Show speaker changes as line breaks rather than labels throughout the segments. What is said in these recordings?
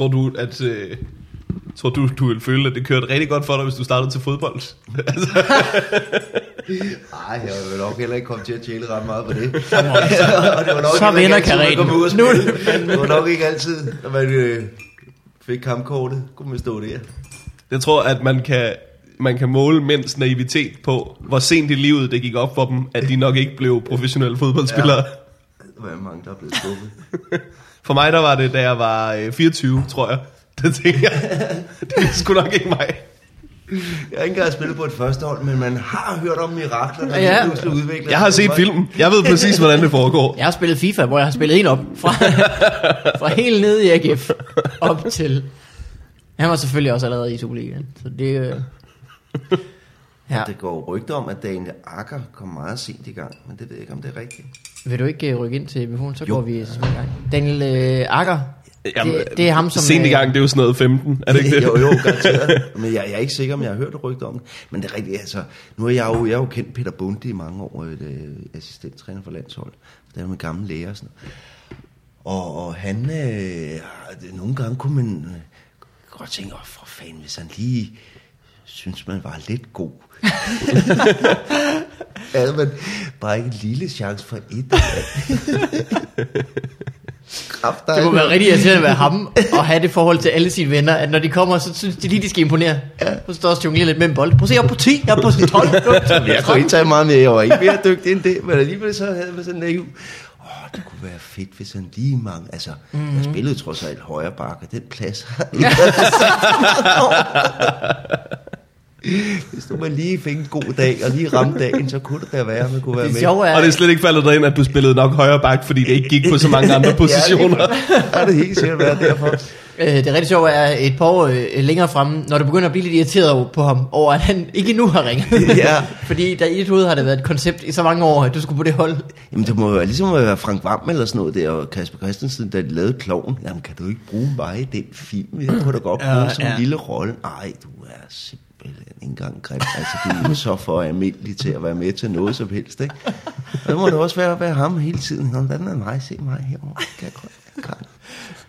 Tror du, at... Øh, tror du, du ville føle, at det kørte rigtig godt for dig, hvis du startede til fodbold? altså,
Nej, jeg vil nok heller ikke komme til at tjæle ret meget på det.
Og
det var nok
Så vinder kareten. Nu er
spille. Det var nok ikke altid, når man øh, fik kampkortet, kunne man stå der.
jeg tror, at man kan, man kan måle mænds naivitet på, hvor sent i livet det gik op for dem, at de nok ikke blev professionelle fodboldspillere. Ja.
Der var mange, der er blevet skubbet.
For mig der var det, da jeg var øh, 24, tror jeg. Det tænkte jeg, det er sgu nok ikke mig.
Jeg har ikke engang spillet på et første hold, men man har hørt om mirakler, der
Ja.
ja. pludselig udvikler
Jeg har set filmen. Jeg ved præcis, hvordan det foregår.
Jeg har spillet FIFA, hvor jeg har spillet en op. Fra, fra helt nede i AGF op til... Han var selvfølgelig også allerede i Superligaen. Så det... Øh, ja.
Det går rygter om, at Daniel Akker kom meget sent i gang, men det ved jeg ikke, om det er rigtigt.
Vil du ikke øh, rykke ind til mikrofonen, så
Jo.
går vi simpelthen i gang. Daniel øh, Akker,
Jamen,
det, det er ham, som...
Sent i
øh,
gang, det er jo sådan noget 15, er det ikke det?
jo, jo, garanteret. Men jeg, jeg er ikke sikker, om jeg har hørt rygter om det. Men det er rigtigt, altså, nu er jeg jo, jeg har jo kendt Peter Bunde i mange år, et, øh, assistenttræner for landshold. Det er med gamle læger og sådan. Og, og han, øh, det- nogle gange kunne man øh, godt tænke, åh, for fanden, hvis han lige synes, man var lidt god. altså, men bare ikke en lille chance for et. Kraft,
Det må være rigtig irriterende at være ham og have det forhold til alle sine venner, at når de kommer, så synes de lige, de skal imponere. Ja. Så står også jonglerer lidt med en bold. Prøv at se, jeg er på 10, jeg er på 12.
Jeg kunne ikke tage meget mere, jeg var ikke mere dygtig end det, men alligevel så havde man sådan naiv. Åh, det kunne være fedt, hvis han lige mange... Altså,
Mhm.
mm-hmm. jeg spillede trods alt højre bakke, den plads har Hvis du man lige fik en god dag, og lige ramte dagen, så kunne det da være, at man kunne være
Det
med.
sjove er,
Og det er slet ikke faldet dig ind, at du spillede nok højre bak, fordi det ikke gik på så mange andre positioner.
Ja, det er helt sikkert været derfor.
øh, det rigtig sjove er et par år øh, længere fremme, når du begynder at blive lidt irriteret over- på ham, over at han ikke endnu har ringet.
Ja.
Fordi der i dit hoved har det været et koncept i så mange år, at du skulle på det hold.
Jamen, det må jo være ligesom at være Frank Vam eller sådan noget der, og Kasper Christensen, da de lavede Kloven. Jamen, kan du ikke bruge mig i den film? Jeg kunne da godt bruge
Ja,
som
ja.
en lille rolle. Ej, du er simpelthen ikke engang grim. Altså, du er så for almindelig til at være med til noget som helst, ikke? Og det må det også være, være ham hele tiden. Nå, Hvordan er mig? Se mig herovre. Kan jeg godt? Kan.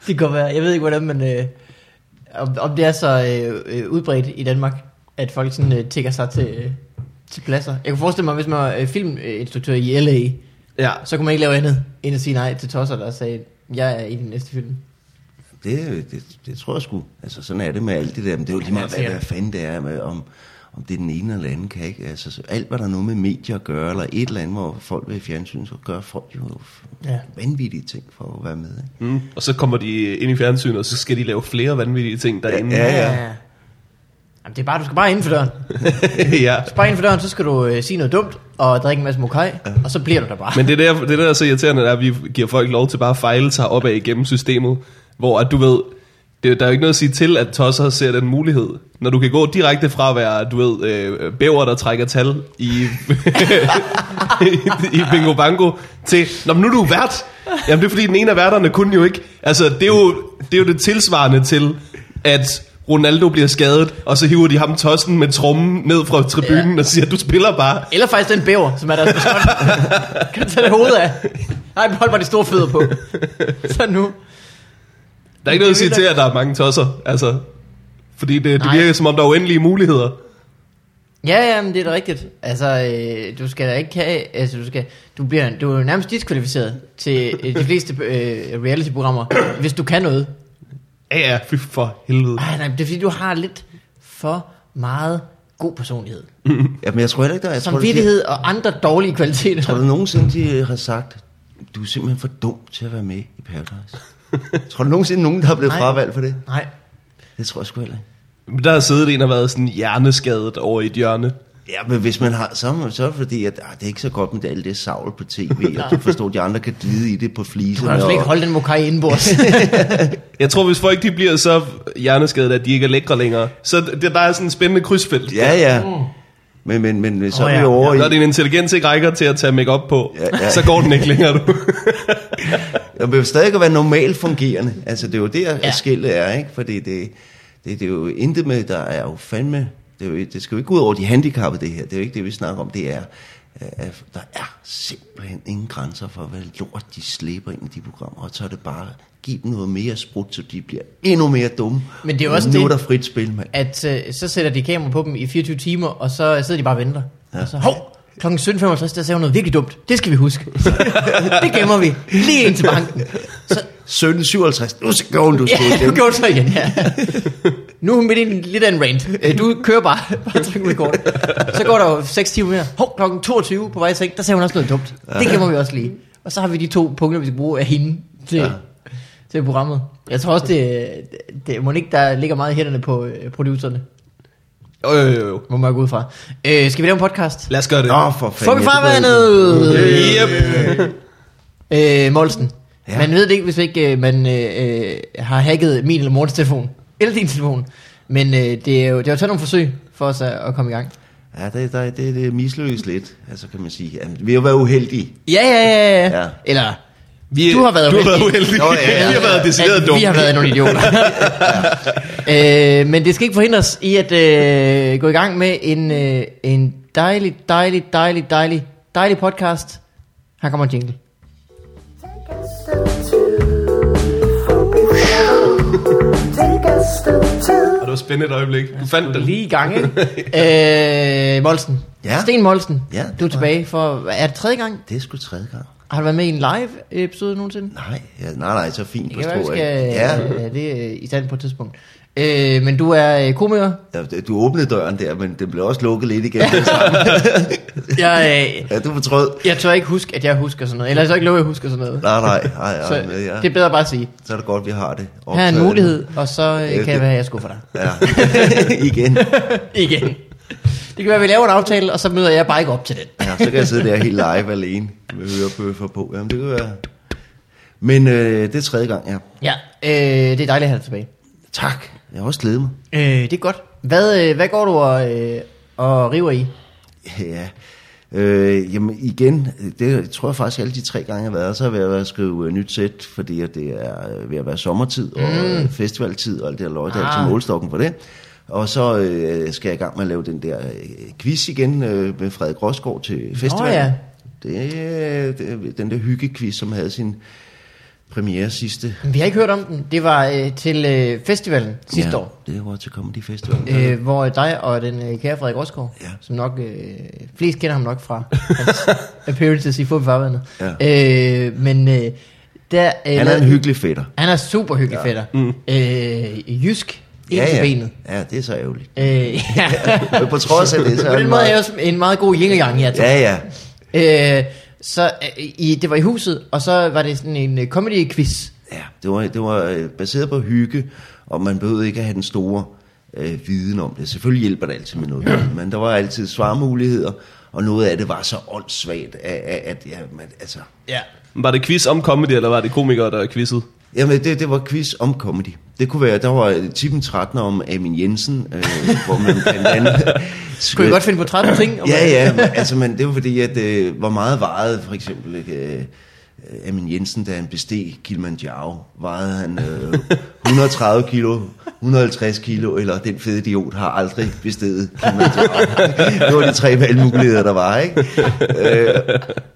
Det kan være. Jeg ved ikke, hvordan man... Øh, om, om det er så øh, øh, udbredt i Danmark, at folk sådan øh, tigger sig til, øh, til pladser. Jeg kunne forestille mig, hvis man var øh, filminstruktør i LA,
Ja.
så kunne man ikke lave andet, end at sige nej til tosser, der sagde, jeg er i den næste film.
Det, det, det tror jeg sgu. Altså, sådan er det med alt det der. Men det er jo lige meget, hvad, hvad fanden det er med, om, om det er den ene eller anden kan ikke. Altså, så alt, hvad der er noget med medier at gøre, eller et eller andet, hvor folk vil i fjernsyn, så gør folk jo
Ja.
ja. vanvittige ting for at være med. Ikke?
Mm. Og så kommer de ind i fjernsynet, og så skal de lave flere vanvittige ting derinde.
Ja, ja.
Jamen, det er bare, du skal bare ind for døren.
ja.
Skal bare ind for døren, så skal du øh, sige noget dumt, og drikke en masse mokai, ja. og så bliver du der bare.
Men det der, det der er så irriterende, er, at vi giver folk lov til bare at fejle sig opad igennem systemet, hvor at du ved, det, der er jo ikke noget at sige til, at tosser ser den mulighed. Når du kan gå direkte fra at være, du ved, øh, bæver, der trækker tal i, i bingo bango, til, Nå, men nu er du vært. Jamen det er fordi, den ene af værterne kunne jo ikke. Altså, det er jo det, er jo det tilsvarende til, at Ronaldo bliver skadet, og så hiver de ham tossen med trommen ned fra tribunen ja. og siger, du spiller bare.
Eller faktisk den bæver, som er beskot. kan tage det hoved af? Nej, hold bare de store fødder på. Så nu.
Der er ikke noget at sige til, at der er mange tosser. Altså, fordi det, det
Nej.
virker som om, der er uendelige muligheder.
Ja, ja, men det er da rigtigt. Altså, øh, du skal da ikke have, altså du skal, du bliver, du er jo nærmest diskvalificeret til øh, de fleste øh, reality-programmer, hvis du kan noget.
Ja, ja, fy for helvede.
Ej, nej, det er fordi, du har lidt for meget god personlighed.
Jamen, jeg tror heller ikke, der jeg tror, det,
Samvittighed og andre dårlige kvaliteter.
Tror du nogensinde, de har sagt, du er simpelthen for dum til at være med i Paradise? tror du nogensinde, nogen, der har blevet
Nej.
fravalgt for det?
Nej.
Det tror jeg sgu heller ikke.
Men der har siddet en og været sådan hjerneskadet over i et hjørne.
Ja, men hvis man har, så, er man- så er det fordi, at ah, det er ikke så godt med alt det savl på tv, og du forstår, at de andre kan glide i det på
Du
fliserne.
kan jo slet ikke holde den mokai indenbords.
Jeg tror, hvis folk de bliver så hjerneskadet, at de ikke er lækre længere, så det, der er sådan en spændende krydsfelt.
Ja, ja. Men, men, men så
Åh,
er vi
ja.
over
Når
i...
din intelligens ikke rækker til at tage makeup på,
Ja, ja.
så går den ikke længere, du.
Jeg vil stadig være normalt fungerende. Altså, det er jo der,
Ja.
skillet er, ikke? Fordi det, det, det er jo intet med, der er jo fandme... Det, er jo, det skal jo ikke gå ud over de handicappede, det her. Det er jo ikke det, vi snakker om. Det er, øh, at der er simpelthen ingen grænser for, hvad lort de slæber ind i de programmer. Og så er det bare Giv dem noget mere sprut, så de bliver endnu mere dumme.
Men det er også
nu
det-
er der frit spil, mand.
At øh, så sætter de kamera på dem i 24 timer, og så sidder de bare og venter. Ja. Og så, hov, klokken 17.55, der sagde hun noget virkelig dumt. Det skal vi huske. det gemmer vi. Lige ind til banken. Så,
1757, nu skal hun, du
ja,
stod
nu det så igen, ja. Nu er hun midt i en, lidt af en rant. Du kører bare. bare tryk record. Så går der jo 6 timer mere. Hov, klokken 22 på vej seng, der sagde hun også noget dumt. Det gemmer vi også lige. Og så har vi de to punkter, vi skal bruge af hende til, ja.
Ja.
til programmet. Jeg tror også, det, det må ikke, der ligger meget i hænderne på øh, producerne.
Jo, jo, jo, jo.
Må man gå ud fra. Øh, skal vi lave en podcast?
Lad os gøre det.
Nå, for fanden.
Får vi farvandet?
Yep.
Øh, Molsen. Ja. Man ved det ikke, hvis ikke øh, man øh, øh, har hacket min eller Mortens telefon. Eller din telefon. Men øh, det er jo det har jo taget nogle forsøg for os at, at komme i gang.
Ja, det, det, det, det er mislykkes lidt, altså kan man sige. Ja, vi har jo været uheldige.
Ja, ja, ja, ja.
Ja.
Eller,
Vi,
Du har været
du har været
uheldig.
Nå, ja, ja.
Vi har været decideret dumme.
Vi har været nogle idioter. øh, men det skal ikke forhindre os i at øh, gå i gang med en, øh, en dejlig, dejlig, dejlig, dejlig, dejlig podcast. Her kommer en jingle.
Og det var spændende et øjeblik. Du fandt den.
Lige i gang, ikke? øh, Molsen.
Ja.
Sten Molsen.
Ja,
Du er tilbage for, er det tredje gang?
Det er sgu tredje gang.
Har du været med i en live episode nogensinde?
Nej, ja, nej, nej, så fint på
vi
strå.
skal
Ja,
ja. det er i stand på et tidspunkt. Øh, men du er øh, komiker.
ja, du åbnede døren der, men det blev også lukket lidt igen. den.
Jeg, øh,
ja, du fortrød.
jeg tør ikke huske, at jeg husker sådan noget. Eller så ikke love, at jeg husker sådan noget.
Nej, nej, nej, nej,
Så
men, ja.
det er bedre bare at sige.
så er det godt, vi har det.
Her er en
optaget.
mulighed, og så øh,
Ja,
kan
det-
jeg være, at jeg skuffer dig.
Ja, igen.
Igen. Det kan være, vi laver en aftale, og så møder jeg bare ikke op til den.
Ja, så kan jeg sidde der helt live alene med hørebøffer på. Jamen, det kan være. Men øh, det er tredje gang, ja.
Ja, øh, det er dejligt at have dig tilbage.
Tak. Jeg har også glædet mig.
Øh, det er godt. Hvad, øh, hvad går du og, øh, og river i?
Ja. Øh, jamen igen, det tror jeg faktisk alle de tre gange, jeg har været, så har jeg været at skrive øh, nyt sæt, fordi at det er øh, ved at være sommertid og mm. festivaltid og alt det der løg, det er
Ah.
altid målstokken for det. Og så øh, skal jeg i gang med at lave den der øh, quiz igen øh, med Frederik Rosgaard til festivalen.
ja.
Det er det, den der hyggequiz, som havde sin premiere sidste
Vi har ikke hørt om den. Det var øh, til øh, festivalen sidste
ja,
år.
Det var til Comedy Festival.
Øh, hvor dig og den øh, kære Frederik Rosgaard,
Ja.
som nok, øh, flest kender ham nok fra hans appearances i Fodbold Farvandet.
Ja.
Øh, men øh, der, øh,
Han er en hyggelig fætter.
Han er super hyggelig ja. fætter. Mm. Øh, jysk, ind til
ja.
benet.
ja, det er så ærgerligt.
Øh, ja.
På trods af det, så
På
er
den måde er jeg også en meget god yin og yang her. Tom.
Ja, ja.
Øh, så øh, i, det var i huset, og så var det sådan en øh, comedy-quiz.
Ja, det var, det var øh, baseret på hygge, og man behøvede ikke at have den store øh, viden om det. Selvfølgelig hjælper det altid med noget, men der var altid svarmuligheder, og noget af det var så åndssvagt, at, at, at ja, man, altså,
Ja.
Var det quiz om comedy, eller var det komikere, der quizzede?
Jamen, det, det var quiz om comedy. Det kunne være, der var Tippen 13 om Amin Jensen, øh, hvor man blandt andet...
Kunne I godt finde på 13 ting? om-
Ja, ja, men, altså, men det var fordi, at øh, hvor meget vejede for eksempel øh, Amin Jensen, da han besteg Kilimanjaro, vejede han øh, 130 kilo, 150 kilo, eller den fede idiot har aldrig Kilimanjaro. det var de tre valgmuligheder, der var, ikke? Øh,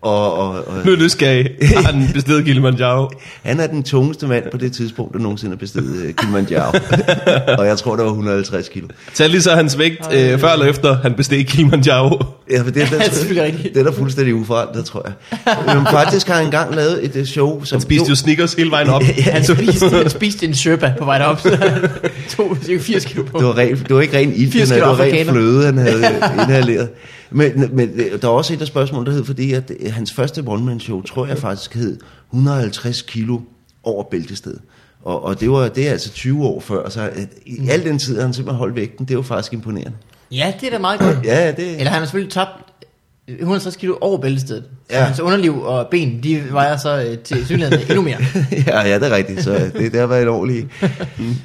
og, og, og,
Nu er jeg nysgerrig. Har han bestedet Kilimanjaro?
han er den tungeste mand på det tidspunkt, der nogensinde har besteget øh, Kilimanjaro. og jeg tror, det var 150 kilo.
Tag lige så hans vægt øh, før eller efter, han besteg Kilimanjaro.
Ja, for det, er,
Ja, det er
er der fuldstændig uforandret, tror jeg. Men faktisk har han engang lavet et øh, show, som...
Han spiste jo Snickers hele vejen op.
Han spiste, han spiste en Sherpa på vej derop, tog cirka 80 kilo på.
Det var, ren, det var ikke ren ild,
80
det var ren fløde, han havde inhaleret. Men, men øh, der er også et af spørgsmålene, der hed, fordi at øh, hans første one-man-show, tror jeg faktisk hed 150 kilo over bæltestedet. Og, og det, var, det er altså 20 år før, så øh, i al den tid har han simpelthen holdt vægten. Det er jo faktisk imponerende.
Ja, det er da meget godt.
Ja, det,
Eller han har selvfølgelig tabt 160 kilo over bæltestedet. Ja.
Ja.
Hans underliv og ben, de vejer så øh, til synligheden endnu mere.
ja, ja, det er rigtigt. Så det, det har været en ordentlig...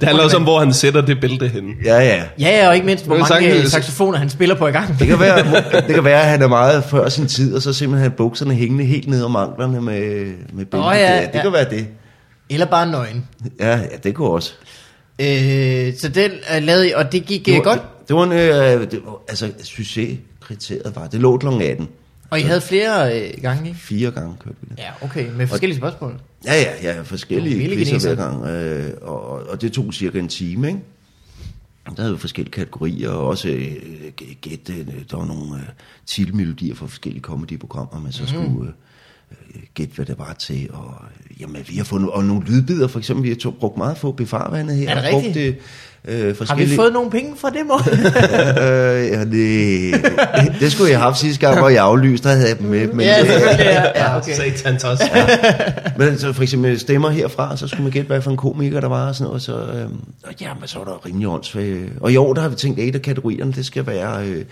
Det handler også om, hvor han sætter det bælte henne.
Ja, ja.
Ja, ja, og ikke mindst, hvor mange
sagtens-
øh, saxofoner han spiller på i gang.
Det kan, være, det kan være, at han er meget før sin tid, og så simpelthen bukserne hængende helt ned om anklerne med, med bæltet.
Åh, ja,
der. det
ja.
kan være det.
Eller bare nøgen.
Ja, ja, det kunne også.
Øh, så den er lavet, og det gik
Det
øh,
var,
godt.
Det var en, øh, det var, altså, succeskriteriet var, det lå kl. 18.
Og I havde flere øh, gange, ikke?
Fire gange kørte vi det.
Ja, okay. Med forskellige spørgsmål.
Ja, ja, ja, forskellige quizzer hver gang, øh, og, og det tog cirka en time, ikke? Der havde vi forskellige kategorier, og også øh, gæt, øh, der var nogle øh, titelmelodier fra forskellige comedy-programmer, man så skulle øh, øh, gætte, hvad det var til, og øh, jamen, vi har fundet, og nogle lydbider, for eksempel, vi har to, brugt meget få befarvandet her.
Er det
og brugt
rigtigt?
Øh,
Har vi
forskellige,
fået nogle penge fra det, mål?
øh, ja, det, det skulle jeg have haft sidste gang, hvor jeg aflyste, der havde jeg dem med. Men,
ja, selvfølgelig. Ja, ja okay.
Satans også.
Men så for eksempel stemmer herfra, så skulle man gætte, hvad for en komiker der var og sådan noget. Så, øh, og ja, men så var der rimelig åndssvagt. Og i år, der har vi tænkt, at et af kategorierne, det skal være øh,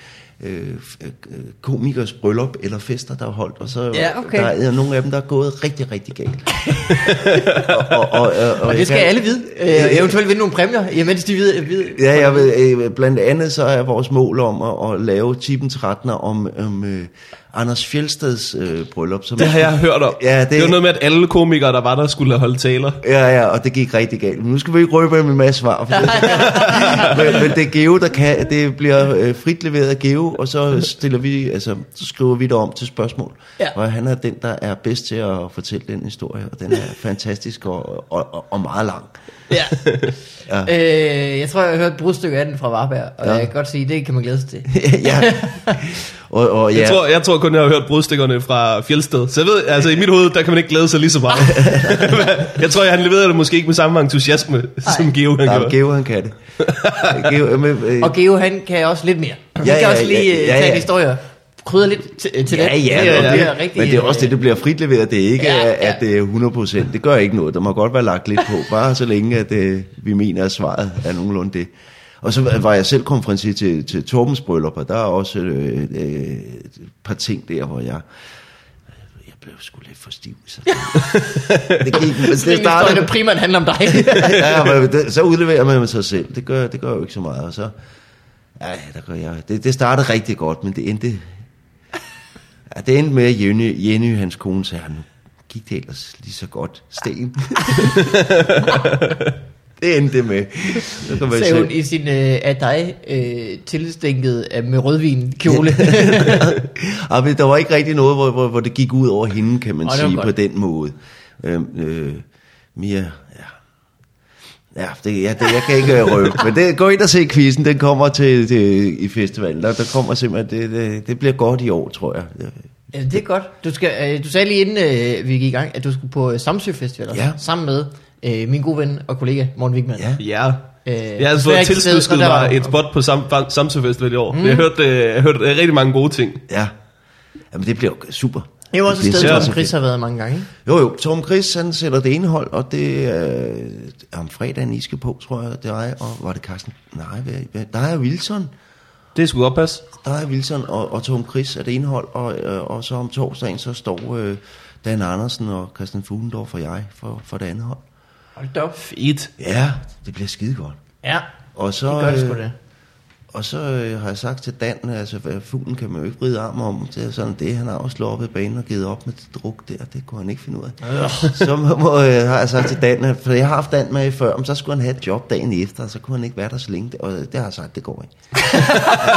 øh, øh, komikers bryllup eller fester, der er holdt. Og så
Ja, okay.
der er nogle af dem, der er gået rigtig, rigtig galt. og, og, og, og,
Og det skal
kan-
alle vide. Øh, eventuelt vinde nogle præmier, imens de ved... ved
Ja, jeg ved, øh, blandt andet så er vores mål om at, at lave Tibens Retner om, om øh, Anders Fjeldsteds øh, bryllup. Som
Det har jeg hørt om.
Ja, det-
det var noget med, at alle komikere, der var der, skulle holde taler.
Ja, ja, og det gik rigtig galt. Men nu skal vi ikke røbe med en masse svar. For det. men, men det er Geo, der kan. Det bliver øh, frit leveret af Geo, og så stiller vi, altså, så skriver vi det om til spørgsmål.
Ja.
Og han er den, der er bedst til at fortælle den historie, og den er fantastisk og, og, og, og meget lang.
Ja. ja. Øh, jeg tror, jeg har hørt et brudstykke af den fra Varberg, og
Ja.
jeg kan godt sige, det kan man glæde sig til.
ja. Og, og ja.
Jeg, tror, jeg tror kun, jeg har hørt brudstykkerne fra Fjeldsted. Så jeg ved, altså i mit hoved, der kan man ikke glæde sig lige så meget. jeg tror, jeg han leverede det måske ikke med samme entusiasme, som Geo han
Nej,
gjorde.
Geo, han kan det. Geo, men, øh,
Og Geo, han kan også lidt mere. Han
Ja,
kan
ja,
også lige
ja,
øh,
ja,
tage
ja.
en krydre lidt til, til
Ja,
det.
ja,
det, er-
det,
er rigtig,
men det er også det, det bliver frit leveret. Det er ikke,
Ja,
at det er 100%. Det gør ikke noget. Der må godt være lagt lidt på. Bare så længe, at øh, vi mener, at svaret er nogenlunde det. Og så var jeg selv konferencier til, til Torbens bryllup, og der er også øh, øh, et par ting der, hvor jeg... Jeg blev sgu lidt for stiv. Så. det gik, men det
Det
startede,
det primært handler om dig.
ja, men det, så udleverer man sig selv. Det gør, det gør jo ikke så meget. Og så, ja, der gør jeg. Det, det startede rigtig godt, men det endte, ja, det endte med, at Jenny, Jenny hans kone, sagde, nu gik det ellers lige så godt. Sten. det endte det med. Så man
Sagde hun i sin øh, af dig øh, tilstænket øh, med rødvin kjole.
ja, men der var ikke rigtig noget, hvor, hvor, hvor det gik ud over hende, kan man
var
sige, på den måde. Øh, øh, Mia, ja. Det, ja det, jeg kan ikke øh, røbe. Men det, gå ind og se quizzen, den kommer til, til i festivalen. Der, der kommer simpelthen, det, det, det bliver godt i år, tror jeg.
ja, det er godt. Du, skal, øh, du sagde lige inden øh, vi gik i gang, at du skulle på Samsø Festival
Ja.
sammen med øh, min gode ven og kollega Morten Wigman.
Ja.
Ja.
Øh,
Jeg har fået
ikke til stede,
tilskusket
så der var
mig et spot på Sam, Samsø Festival i år. Mm. Jeg har hørt, øh, hørt øh, rigtig mange gode ting.
Ja. Jamen, det bliver super.
Det er jo også et sted,
så-
hvor
så
Chris har været mange gange.
Jo, jo, Tom Chris, han sætter det ene hold, og det er øh, om fredagen, I skal på, tror jeg, det er og var det Carsten? Nej, hvad, hvad, der er Wilson.
Det skulle godt passe.
Der er Wilson og, og Tom Chris er det ene hold, og, øh, og så om torsdagen, så står øh, Dan Andersen og Christian Fuglendorf og jeg for, for det andet hold.
Hold da op.
Fedt.
Ja, det bliver skide godt.
Ja,
Og så,
det gør det sgu
øh,
det.
Og så øh, har jeg sagt til Dan, altså hvad, fuglen kan man jo ikke vride arm om, er sådan det, han har jo slået op i banen og givet op med det druk der, det kunne han ikke finde ud af. så må, må, øh, har jeg sagt til Dan, for jeg har haft Dan med i før, men så skulle han have et job dagen efter, og så kunne han ikke være der så længe, og det har jeg sagt, det går ikke.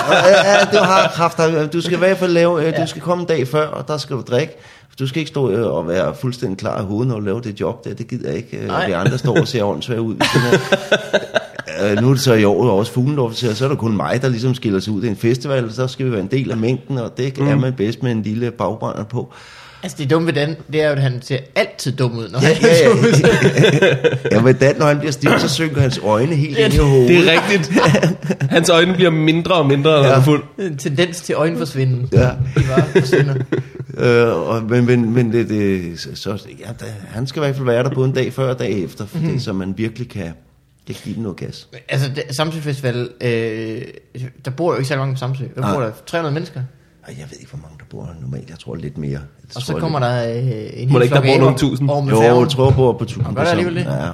og, ja, du har kraft, du skal i hvert fald lave, øh, du skal komme en dag før, og der skal du drikke, du skal ikke stå øh, og være fuldstændig klar i hovedet, når du laver det job der, det gider jeg ikke, øh, vi andre står og ser åndssvagt ud. Øh, nu er det så i år også Fuglendorf, så så er der kun mig, der ligesom skiller sig ud. Det er en festival, og så skal vi være en del af mængden, og det mm. er man bedst med en lille bagbrænder på.
Altså det dumme ved den, det er jo, at han ser altid dum ud, når
Ja,
han
ja, ja. ja, men Dan, når han bliver stiv, så synker hans øjne helt ind i hovedet.
Det er rigtigt. Hans øjne bliver mindre og mindre, når
Ja.
han er fuld.
En tendens til øjenforsvinden.
Ja.
De bare forsvinder.
Øh, og, men, men, men det, det, så, ja, da, han skal i hvert fald være der både en dag før og dag efter, for
Mhm.
det, så man virkelig kan, kan give den noget gas.
Altså, det, Samsø Festival, øh, der bor jo ikke så mange på Samsø. Der bor
Nej.
der 300 mennesker.
Ej, jeg ved ikke, hvor mange der bor her normalt. Jeg tror lidt mere. Jeg
Og så
tror
kommer
lidt.
der øh, en
Må der
hel
ikke der
flok
bo
aber
nogle tusind?
Jo, jeg tror jeg bor på tusind.
Og gør der alligevel det?
Ja,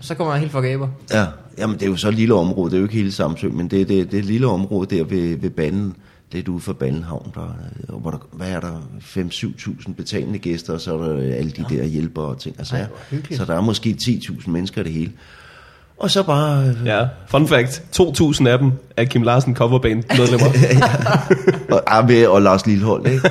Så kommer der en hel flok aber.
Ja, jamen det er jo så et lille område, det er jo ikke hele Samsø, men det, det, det er et lille område der ved, ved Banden, lidt ude for Bandenhavn, der, øh, hvor der, hvad er der, 5-7.000 betalende gæster, og så er der alle de der hjælpere og ting. Altså,
Ej,
så der er måske 10.000 mennesker det hele. Og så bare... øh,
Ja, fun fact. 2.000 af dem er Kim Larsen coverband medlemmer.
Og, ah, med, og Lars Lillehold, ikke?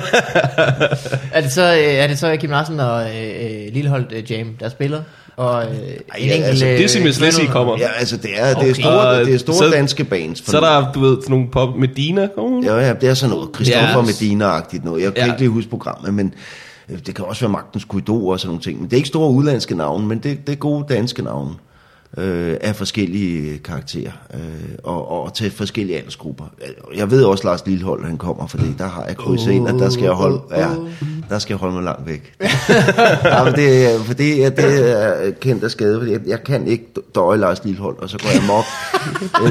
Er det så, øh, er det så Kim Larsen og øh, øh, Lilleholdt øh, Jam, der spiller? Og øh, en
ja,
enkelt...
altså,
øh,
Miss Lizzy kommer.
Ja, altså det er, det er
Okay.
store,
Og
det er store
så-
danske bands.
Så er der, du ved, sådan nogle pop Medina. Oh.
Ja, ja, det er sådan noget Christoffer
Ja.
Medina-agtigt noget. Jeg kan
Ja.
ikke lige huske programmet, men det kan også være Magtens Korridor og sådan nogle ting. Men det er ikke store udlandske navne, men det, det er gode danske navne øh, af forskellige karakterer øh, og, og til forskellige aldersgrupper. Jeg ved også, Lars Lillehold han kommer, fordi der har jeg krydset ind, at der skal jeg holde, ja, der skal jeg holde mig langt væk. ja, men det, er- fordi ja, det er kendt af skade, fordi jeg, jeg kan ikke døje Lars Lillehold, og så går jeg mok.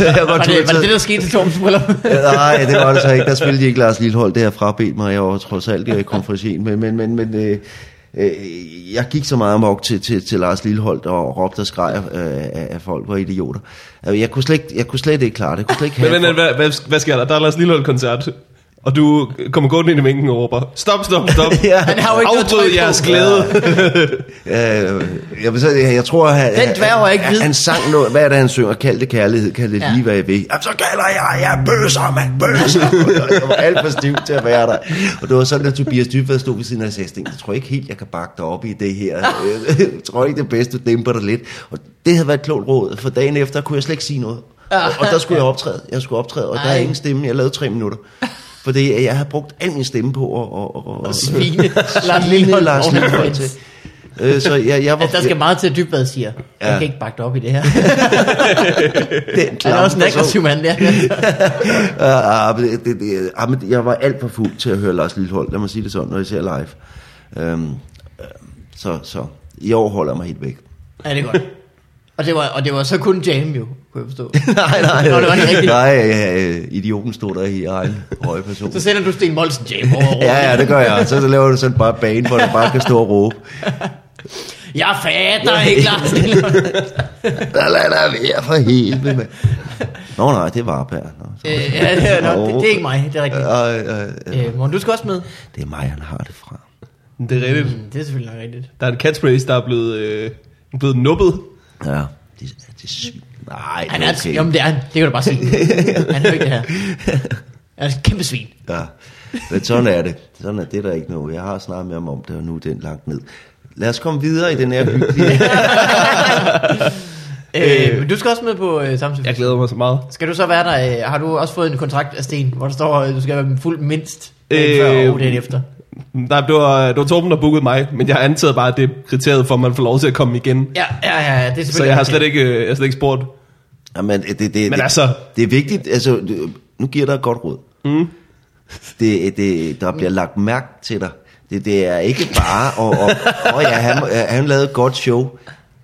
jeg går
Var det, var det det, der skete til Torbens bryllup?
Nej, det var det så ikke. Der spillede de ikke Lars Lillehold. Det har frabedt mig. Jeg var trods alt i konferencien. Men, men, men, men øh, øh, jeg gik så meget amok til, til, til Lars Lillehold og råbte og skreg øh, af, folk var idioter. Altså, Jeg kunne, slet, jeg kunne slet ikke klare det. Jeg kunne slet ikke
Men,
have
men hvad, hvad, hvad sker der? Der er Lars Lillehold koncert. Og du kommer gående ind i mængden og råber, stop, stop, stop.
Ja.
Han har jo ikke noget
Afbryd
på.
jeres glæde.
Øh, jeg, vil så, jeg, jeg tror, han,
Den dværg var ikke
han, han sang noget. Hvad er det, han synger? Kald det kærlighed. Kald det
Ja.
lige, hvad jeg vil. Jamen, så kalder jeg, jeg bøser, mand, bøser. jeg var alt for stiv til at være der. Og det var sådan, at Tobias Dybvad stod ved siden af og sagde, "Sten, jeg tror ikke helt, jeg kan bakke dig op i det her. jeg tror ikke, det er bedst, du dæmper dig lidt. Og det havde været et klogt råd, for dagen efter kunne jeg slet ikke sige noget. Og, og der skulle jeg optræde. Jeg skulle optræde, og der er
Ej.
ingen stemme. Jeg lavede tre minutter. Fordi jeg havde brugt al min stemme på at, at, at, at,
Svine. Lars.
Lars
og
til. Øh, så jeg, jeg var...
Altså, der skal meget til, at Dybvad siger. Jeg
Ja.
kan ikke bakke dig op i det her.
den
Han er også en aggressiv mand, der.
Ja, men det, det, det, ja, men jeg var alt for fuld til at høre Lars Lillehold. Lad mig sige det sådan, når jeg ser live. Øhm, øhm, så, så jeg mig helt væk.
Ja, det er godt. Og det var, og det var så kun Jam jo, kunne jeg forstå.
nej, nej.
Nå, det var ikke rigtigt.
Nej, ja, idioten stod der i egen høje person.
Så sender du Sten Molsen Jam over.
Ja, ja, det gør jeg. Så, så laver du sådan bare bane, hvor du bare kan stå og råbe.
Jeg fatter ikke, Lars.
Der lader der være for helvede, mand. Nå nej, det var Varberg. Nå, så-
Øh, ja, det, er, nok, det, det, er ikke mig, det er rigtigt.
Øh, øh, øh,
Øh, Morten, du skal også med.
det er mig, han har det fra.
Det er rigtigt.
Mm, Det er selvfølgelig rigtigt.
Der er en catchphrase, der er blevet, øh, blevet nubbet.
Ja, det, det er. Nej,
Han
det
er,
okay.
Jamen, det er han. Det kan du bare sige. Han er ikke det her. Han er et kæmpe svin.
Ja, men sådan er det. Sådan er det der ikke noget. Jeg har snart med ham om det, og nu er den langt ned. Lad os komme videre i den her hyggelige...
Øh, men du skal også med på øh, samtidig.
Jeg glæder mig så meget.
Skal du så være der? Øh, har du også fået en kontrakt af Sten, hvor der står, at du skal være fuld mindst
Øh,
før og dagen efter?
Nej, det var, det var Torben, der bookede mig, men jeg antaget bare, at det er kriteriet for, at man får lov til at komme igen.
Ja, ja, ja, det er selvfølgelig
Så jeg har slet ikke, øh, jeg har slet ikke spurgt.
Jamen, det, det, det,
Men altså-
det er vigtigt. Altså, det- nu giver jeg dig et godt råd. Mm. Det, det, der bliver lagt mærke til dig. Det, det er ikke bare, og, og, og ja, han, han lavede et godt show.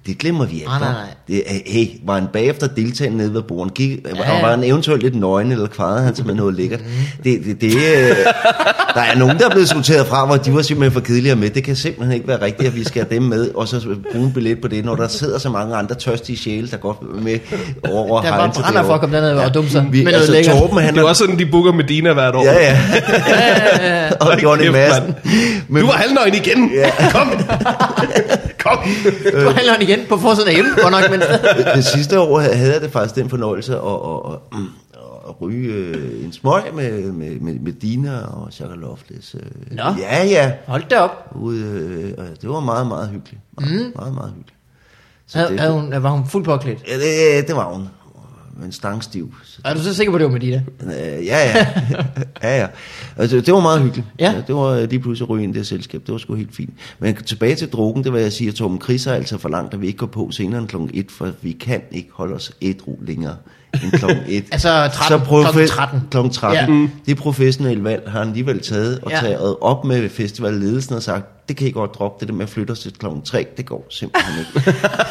Det glemmer vi ikke.
Nej, nej,
hva'?
nej.
Er- hey, var han bagefter deltagende nede ved bordet? Gik, ja,
Ja,
Og
ja.
var han eventuelt lidt nøgen, eller kvarede han simpelthen noget lækkert?
Mhm.
Det, det, det, øh, der er nogen, der er blevet sorteret fra, hvor de var simpelthen for kedelige med. Det kan simpelthen ikke være rigtigt, at vi skal have dem med, og så bruge en billet på det, når der sidder så mange andre tørstige sjæle, der går med over
Der
til
brænder
det
for at komme derned og dumme sig
vi,
med noget
altså,
lækkert.
Torben, han
Det er også sådan, de booker Medina hvert år.
Ja, ja. og Johnny Madsen.
Du var halvnøgen igen.
Ja.
Kom. Kom.
Du handler han igen på forsiden af hjemme, godt nok, men
det sidste år havde jeg det faktisk den fornøjelse at, at, at, at ryge øh, en smøg med, med, med, med Dina og Chaka Lofles. Øh.
Nå.
Ja, ja.
Hold da op.
Ude, øh, det var meget, meget hyggeligt. Meget, mm. meget, meget hyggeligt. Så
Havde,
det,
havde hun, var hun fuldt påklædt?
ja, det, det var hun. Men stangstiv. Så,
Er du så sikker på, at det var med Dina?
øh, ja, ja. ja, ja. Altså, det var meget hyggeligt.
Ja.
Det var øh, lige pludselig at ryge ind i det selskab. Det var sgu helt fint. Men tilbage til drukken, det var jeg siger, Torben Chris har altså forlangt, at vi ikke går på senere end kl. 1, for vi kan ikke holde os ædru længere end kl. 1.
Altså 13, klokken 13.
Kl. 13.
Ja.
Ja. Det professionelle valg har han alligevel taget og
Ja.
ja. taget op med festivalledelsen og sagt, det kan I godt droppe, det der med at flytte os til kl. 3, det går simpelthen ikke.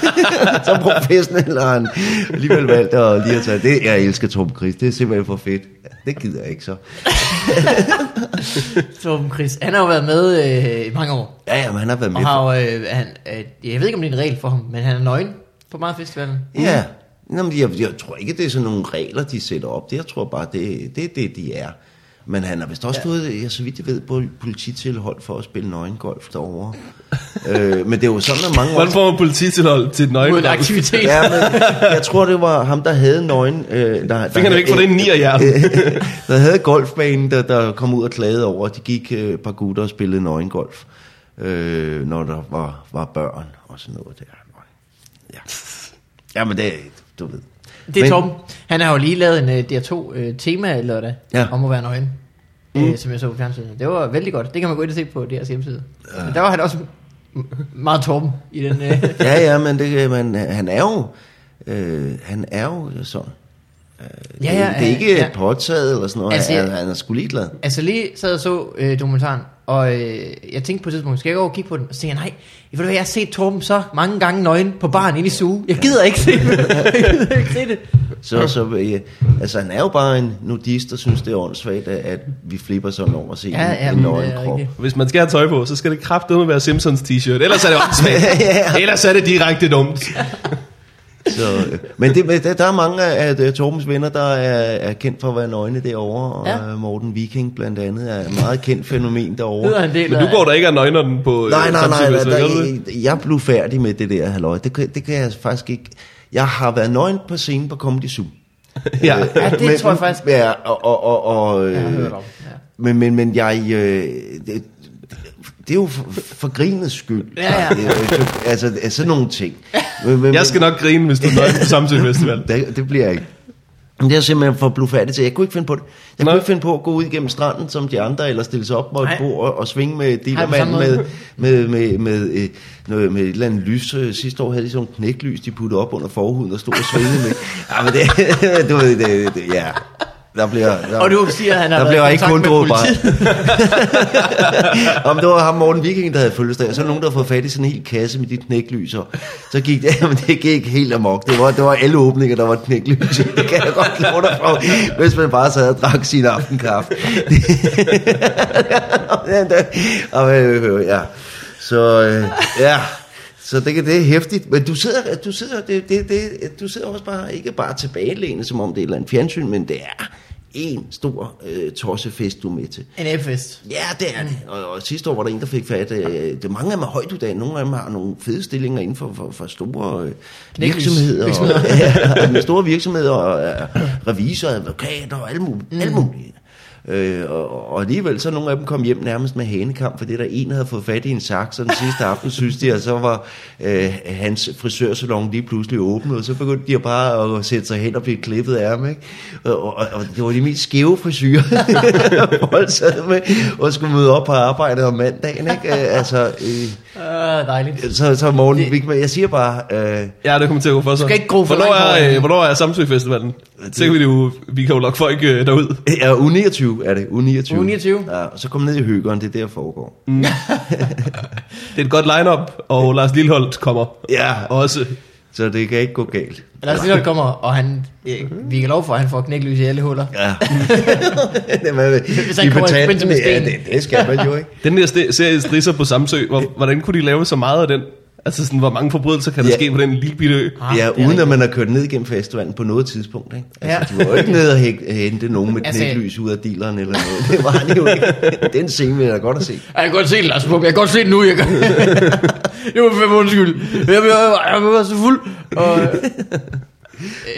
så professionel har han alligevel valgt at lige at tage det. Jeg elsker Torben Chris, det er simpelthen for fedt. Ja, det gider jeg ikke så.
Torben Chris. Han har jo været med øh, i mange år.
Ja, ja, men han har været med.
Og har jo, øh, han, øh, jeg ved ikke, om det er en regel for ham, men han er nøgen på meget festivalen.
Ja, Nå, men jeg, jeg tror ikke, det er sådan nogle regler, de sætter op. Det, jeg tror bare, det, det er det, de er. Men han har vist også ja. fået, ja, så vidt jeg ved, både polititilhold for at spille nøgengolf derovre. øh, men det er jo sådan, at mange.
Hvordan får man polititilhold til et
Mod en aktivitet.
Ja, men jeg tror, det var ham, der havde nøgen... Øh, der,
Fik han
der,
ikke for det en hjernen?
der havde golfbanen, der, der kom ud og klagede over, at de gik øh, et par gutter og spillede nøgengolf, øh, når der var, var børn og sådan noget der. Ja, ja men det du ved.
Det er Torben. Han har jo lige lavet en uh, DR2 uh, tema lørdag
Ja.
om at være nøgen. Mm. Uh, som jeg så på fjernsynet. Det var vældig godt. Det kan man gå ind og se på deres hjemmeside. Ja. Men der var han også meget Torben i den. Uh,
Ja, ja, men, det, men han er jo... Øh, han er jo sådan. Øh, det,
Ja, ja,
det er ikke
ja.
påtaget eller sådan noget.
Altså,
han, han er sgu ligeglad.
altså lige sad og så uh, dokumentaren, og uh, jeg tænkte på et tidspunkt, skal jeg gå og kigge på den? Og så tænkte jeg, nej, ved du hvad, jeg har set Torben så mange gange nøgen på baren inde i suge. Jeg gider ikke se det. jeg gider ikke se det.
Så, så øh, altså, han er jo bare en nudist, der synes, det er åndssvagt, at, at vi flipper sådan over at se
Ja,
en,
ja,
en nøgen krop.
rigtigt.
Hvis man skal have tøj på, så skal det kraftedeme være Simpsons t-shirt. Ellers er det åndssvagt. Ellers er det direkte dumt.
Så, øh, men det, men der, der er mange af, af Torbens venner, der er, er kendt for at være nøgne derovre, og
Ja.
ja. Morten Viking blandt andet er et meget kendt fænomen derovre.
Men du går da ikke og nøgner den på øh,
Nej, nej, nej, nej,
det?
der, jeg blev færdig med det der, halløj. Det, kan- det kan jeg faktisk ikke. Jeg har været nøgen på scenen på Comedy Zoo.
Ja.
Ja, det tror jeg faktisk.
Ja, og, og, og, og,
Jeg har
øh,
hørt om. Ja.
men, men, men jeg... Øh, det, det er jo for, for grinets skyld.
Ja, ja.
Altså, det er sådan nogle ting. Men, men,
Jeg skal nok grine, hvis du er på Samsø Festival.
det, det bliver jeg ikke. Men det er simpelthen for blufærdigt til. Jeg kunne ikke finde på det. Jeg
Nå.
kunne ikke finde på at gå ud igennem stranden som de andre, eller stille sig op på et bord og, og svinge med
samme
med, med, med, med, øh, noget, med et eller andet lys. Øh, Sidste år havde de sådan nogle knæklys, de puttede op under forhuden og stod og svingede med. Ja, men det, du ved, det, det, ja. Der bliver, der,
Og du siger, at han har
der bliver ikke kun bare. Om det var ham Morten Viking, der havde fødselsdag, og så er nogen, der har fået fat i sådan en hel kasse med de knæklys, og så gik det, jamen det gik helt amok. Det var, det var alle åbninger, der var et knæklys. i. Det kan jeg godt love dig for, hvis man bare sad og drak sin aftenkaffe. og, øh, ja. Så øh, ja, så det, det er hæftigt. Men du sidder, du sidder, det, det, det, du sidder også bare, ikke bare tilbagelænet, som om det er et eller andet fjernsyn, men det er en stor øh, tossefest, du er med til.
En æbfest.
Ja, det er det. Og, og sidste år var der en, der fik fat. Øh, det er mange af dem er højt uddannet. Nogle af dem har nogle fede stillinger inden for, for, for store øh, virksomheder.
virksomheder.
Og, ja, store virksomheder, og øh, revisorer, advokater og alt muligt. Mm. Alt muligt. Øh, og, og alligevel så nogle af dem kom hjem nærmest med hanekamp, fordi der en havde fået fat i en saks, og den sidste aften synes de, og så var øh, hans frisørsalon lige pludselig åbnet, og så begyndte de bare at sætte sig hen og blive klippet af ham, ikke? Og, og, og det var de mest skæve frisyrer, folk sad med, og skulle møde op på arbejde om mandagen, ikke? Øh, altså, øh,
Uh, dejligt.
så, så morgen,
Det-
jeg siger bare, øh,
Ja, det kommer til at gå for sig.
skal ikke gro for
hvornår er, øh, hvornår er Samsø Festivalen? Så kan vi jo, vi kan jo lokke folk øh, derud.
ja, u 29 er det, u 29.
Uge 29.
Ja, og så kom ned i høgeren, det er der foregår.
Det er et godt lineup og Lars Lilleholdt kommer
Ja,
også.
så det kan ikke gå galt.
Lars Lillehold kommer, og han, øh, vi kan lov for, at han får knæklys i alle huller.
Ja. det var,
Hvis han kommer i med
ja, det, det skal man jo ikke.
Den der serie Strisser på Samsø, hvor, hvordan kunne de lave så meget af den? Altså sådan, hvor mange forbrydelser kan der
Ja.
ske på den lille bitte ø?
Ah,
ja,
det er
uden at man har kørt ned igennem festivalen på noget tidspunkt. Ikke? Altså,
Ja.
De var jo ikke nede og hente nogen med
Altså-
knæklys ud af dealeren eller noget. Det var han jo ikke. Den scene vil jeg godt have set.
Jeg kan godt se det, Lars Bum. Jeg kan godt se det nu. Jeg kan... det var fem undskyld. Jeg, jeg, jeg, jeg var så fuld. Og,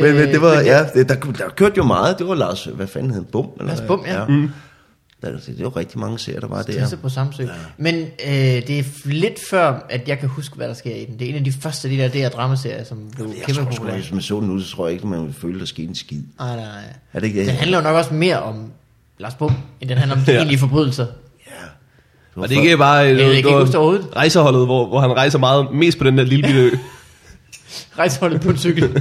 Men, men det var,
Øh,
ja, det, der, der kørte jo meget. Det var Lars, hvad fanden hed? Bum? Eller?
Lars Bum, ja.
Mm. Der, det var rigtig mange serier, der var der.
Trisse på Samsø. Men øh, det er lidt før, at jeg kan huske, hvad der sker i den. Det er en af de første af de der DR dramaserier, som blev
Jeg
kæmpe populære.
hvis man så den nu, så tror jeg ikke, man ville føle, der skete en skid.
Nej, nej, nej.
Er det ikke det?
Den handler jo nok også mere om Lars Bum, end den handler om de
Ja.
egentlige forbrydelser.
Ja.
Og det er ikke bare
Jeg kan
øh,
ikke
det var
huske det overhovedet.
rejseholdet, hvor, hvor han rejser meget mest på den der lille bitte ø.
Rejseholdet på en cykel.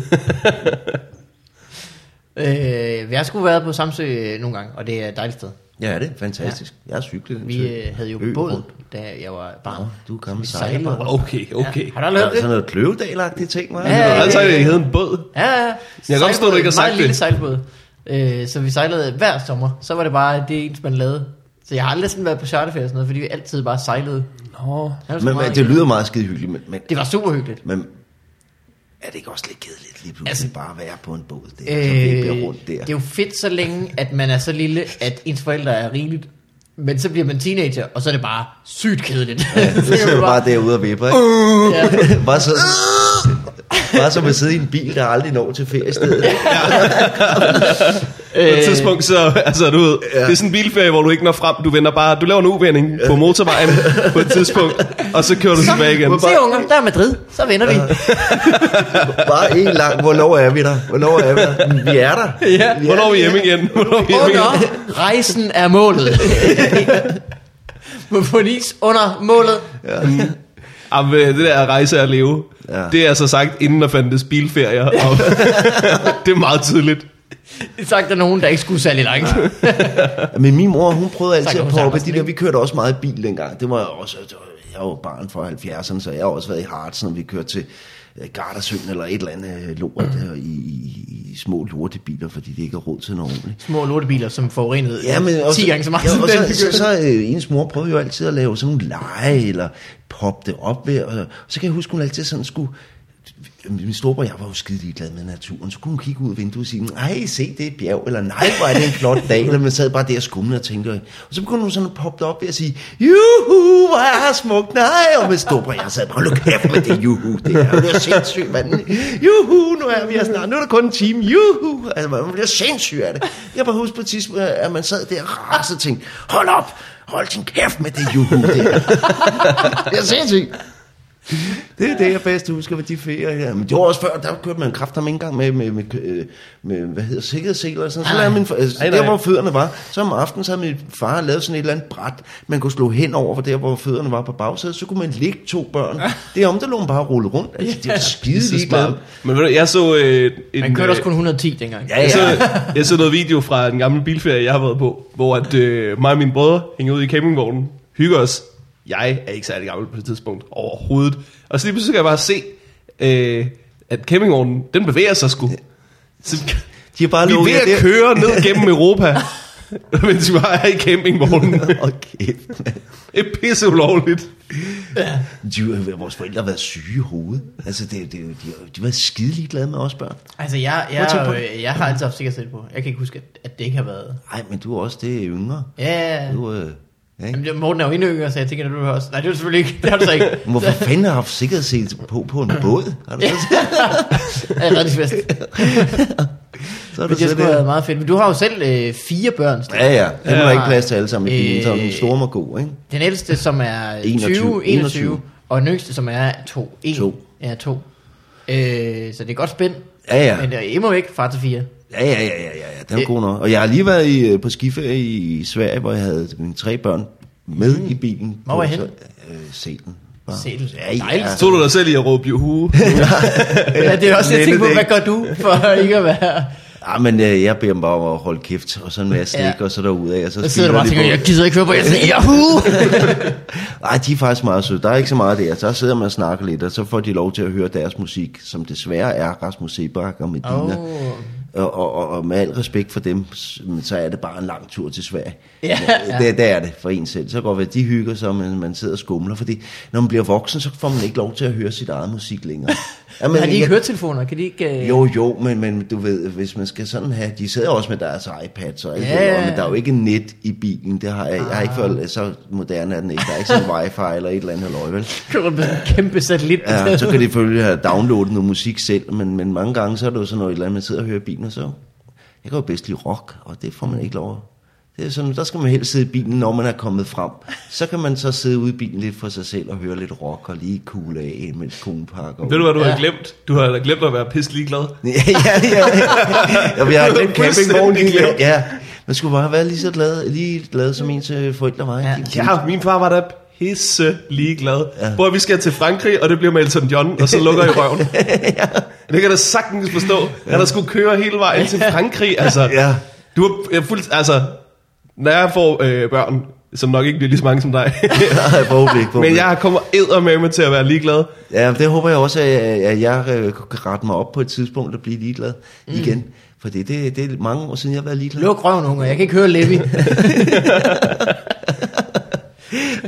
øh, vi har sgu været på Samsø øh, nogle gange, og det er et dejligt sted.
Ja, det er fantastisk. Jeg har cyklet den
Vi øh, havde jo
Ø
båd,
rundt.
da jeg var barn.
Nå, du er gammel sejler.
Okay, okay.
Ja. Har du aldrig hørt
Sådan
det?
noget kløvedalagtige ting, var
Ja, ja, ja.
Altså, det hed en båd.
Ja, ja.
Jeg kan godt forstå, du ikke har sagt
Meget lille
det.
sejlbåd. Øh, så vi sejlede hver sommer. Så var det bare det eneste, man lavede. Så jeg har aldrig sådan været på charterferie og sådan noget, fordi vi altid bare sejlede.
Nå.
Det
Men,
meget
men det lyder meget skide hyggeligt, men, men,
det var super hyggeligt.
men er det ikke også lidt kedeligt lige pludselig
Altså-
bare at være på en båd der, øh, så bliver rundt der.
det er jo fedt så længe, at man er så lille, at ens forældre er rigeligt. Men så bliver man teenager, og så er det bare sygt kedeligt.
Så
kan
sidder du bare derude og vipper, ikke?
ja.
Bare så, bare som at sidde i en bil, der aldrig når til feriestedet.
På et tidspunkt, så, altså du ved,
Ja.
det er sådan en bilferie, hvor du ikke når frem, du vender bare, du laver en uvending på motorvejen på et tidspunkt, og så kører du tilbage igen.
Se unger, der er Madrid, så vender vi.
Bare en lang, hvornår er vi der? Hvornår er vi der? Vi er der.
Ja.
Vi
Hvornår er vi hjemme igen? Hvornår er vi hjemme igen?
Under rejsen er målet. På en is under målet.
Jamen, øh, det der rejse at leve,
Ja.
det er altså sagt, inden der fandtes bilferier, og det er meget tydeligt.
Det er sagt af nogen, der ikke skulle særlig langt.
Men min mor, hun prøvede altid
Så
at
sagtens
de der, vi kørte også meget bil dengang. Det var jeg også, jeg var barn fra 70'erne, så jeg har også været i Hartsen, når vi kørte til Gardasøen eller et eller andet øh, lort der, i, i, i små lortebiler, fordi de ikke har råd til noget ordentligt.
Små lortebiler, som forurenede
Ja, men også,
10 gange så meget.
ja, og
den,
så,
vi
så,
kørte.
så øh, ens mor prøvede jo altid at lave sådan nogle lege, eller poppe det op ved, og, og så kan jeg huske, hun altid sådan skulle, min storebror jeg var jo skide glad med naturen, så kunne hun kigge ud af vinduet og sige, nej, se, det er et bjerg, eller nej, hvor er det en flot dag, eller man sad bare der og skumlede og tænkte, og så begyndte hun sådan at poppe op ved at sige, juhu, hvor er her smukt, nej, og min storebror jeg sad bare, hold kæft med det juhu, det er, det er sindssygt, mand, juhu, nu er vi her snart, nu er der kun en time, juhu, altså man bliver sindssyg af det. Jeg bare husker på et tidspunkt, at man sad der og rasede og tænkte, hold op, hold din kæft med det juhu, det er, det er sindssygt. Det er det, jeg bedst husker med de ferier her. Men det var også før, der kørte man kræfter med engang med, med, med, med, med hvad hedder sikkerhedsseler og sådan Så lavede min, altså,
Nej,
der hvor fødderne var, så om aftenen, så havde min far lavet sådan et eller andet bræt, man kunne slå hen over, for der hvor fødderne var på bagsædet, så kunne man ligge to børn. Det er om, der lå man bare rulle rundt. Altså, det var skide
smart. Men ved du, jeg så øh, en,
Man kørte også
øh,
kun 110 dengang.
Ja,
Jeg så,
ja.
jeg så noget video fra en gammel bilferie, jeg har været på, hvor at, øh, mig og mine brødre hænger ud i campingvognen, hygger os. Jeg er ikke særlig gammel på det tidspunkt overhovedet. Og så lige pludselig kan jeg bare se, øh, at campingvognen, den bevæger sig sgu. Så,
De har bare
vi er ved at
der.
køre ned gennem Europa, mens vi bare er i campingvognen.
Okay.
Det er pisse ulovligt.
De, vores forældre har været syge i hovedet. Altså, det, det, de, de har været skide ligeglade med os børn.
Altså, jeg, jeg,
det.
øh, jeg har altid haft sikkerhedssæt på. Jeg kan ikke huske, at, det ikke har været...
Nej, men du er også det yngre.
Ja,
Du, øh, ja, ikke?
Jamen, det- Morten er jo yngre, så jeg tænker, at du også... Nej, det er du selvfølgelig ikke. Det har du så ikke.
Hvorfor fanden har du haft sikkerhedssele på på en båd? Har du så,
Jeg er rigtig fest.
så er
det
så
skulle have været meget fedt. Men du har jo selv øh, fire børn. Sten.
Ja, ja. Der
Ja.
ikke plads til alle sammen i bilen, så
Øh,
den store må gå, ikke?
Den ældste, som er
21,
20, 21,
21.
og den yngste, som er 2.
To.
Ja, 2. Øh, så det er godt spændt.
Ja, ja.
Men det er immer væk far til 4.
Ja, ja, ja, ja, ja, den er god nok. Og jeg har lige været i, øh, på skiferie i Sverige, hvor jeg havde mine tre børn med i bilen.
Hvor var
På-
henne?
så- Øh, Selen. Bare.
Selen.
Ja, ja.
Dejligt.
Så du dig selv i at råbe juhu?
Ja, det er også, jeg tænker på, hvad gør du for ikke at være...
Ja, men øh, jeg beder dem bare om at holde kæft, og så en masse slik,
Ja.
og så derudad, og så
Så sidder du bare og tænker,
på.
jeg gider ikke høre på, jeg siger, Yahoo!
Nej, de er faktisk meget søde. Der er ikke så meget der. Så sidder man og snakker lidt, og så får de lov til at høre deres musik, som desværre er Rasmus Sebak og Medina.
Åh.
Og, og, og, med al respekt for dem, men så er det bare en lang tur til Sverige.
Ja.
Det, det er det for en selv. Så kan det de hygger sig, men man sidder og skumler. Fordi når man bliver voksen, så får man ikke lov til at høre sit eget musik længere. Ja,
Har de ikke
jeg-
høretelefoner? Kan de ikke... øh,
Jo, jo, men, men du ved, hvis man skal sådan have, de sidder også med deres iPads og alt
Ja,
det,
ja,
men der er jo ikke net i bilen, det har jeg, jeg har ikke følt, så moderne er den ikke, der er ikke sådan wifi eller et eller andet løg, vel?
Kæmpe satellit.
Ja, så kan de selvfølgelig have downloadet noget musik selv, men, men mange gange så er det jo sådan noget, et eller andet, man sidder og hører i bilen, og så, jeg kan jo bedst lide rock, og det får man ikke lov det er sådan, der skal man helst sidde i bilen, når man er kommet frem. Så kan man så sidde ude i bilen lidt for sig selv og høre lidt rock og lige kugle af, mens konen pakker.
Ved du, hvad du
Ja.
har glemt? Du har glemt at være pisse ligeglad.
ja, ja, ja. ja vi har glemt campingvognen. Ja, man skulle bare være lige så glad, lige glad som ens forældre var.
Ja.
Ja, min far var da pisse ligeglad.
Ja.
Ja. At vi skal til Frankrig, og det bliver med Elton John, og så lukker i røven. ja. Det kan da sagtens forstå. Han der skulle køre hele vejen til Frankrig, altså.
Ja.
Du er er fuldt, altså, når jeg får øh, børn, som nok ikke bliver lige så mange som dig,
Ja, forhåbentlig ikke,
men jeg kommer eddermame til at være ligeglad.
Ja, det håber jeg også, at, at jeg øh, kan rette mig op på et tidspunkt og blive ligeglad mm. igen. For det, det, det er mange år siden, jeg har været ligeglad.
Luk røven, unger. Jeg kan ikke høre Levi.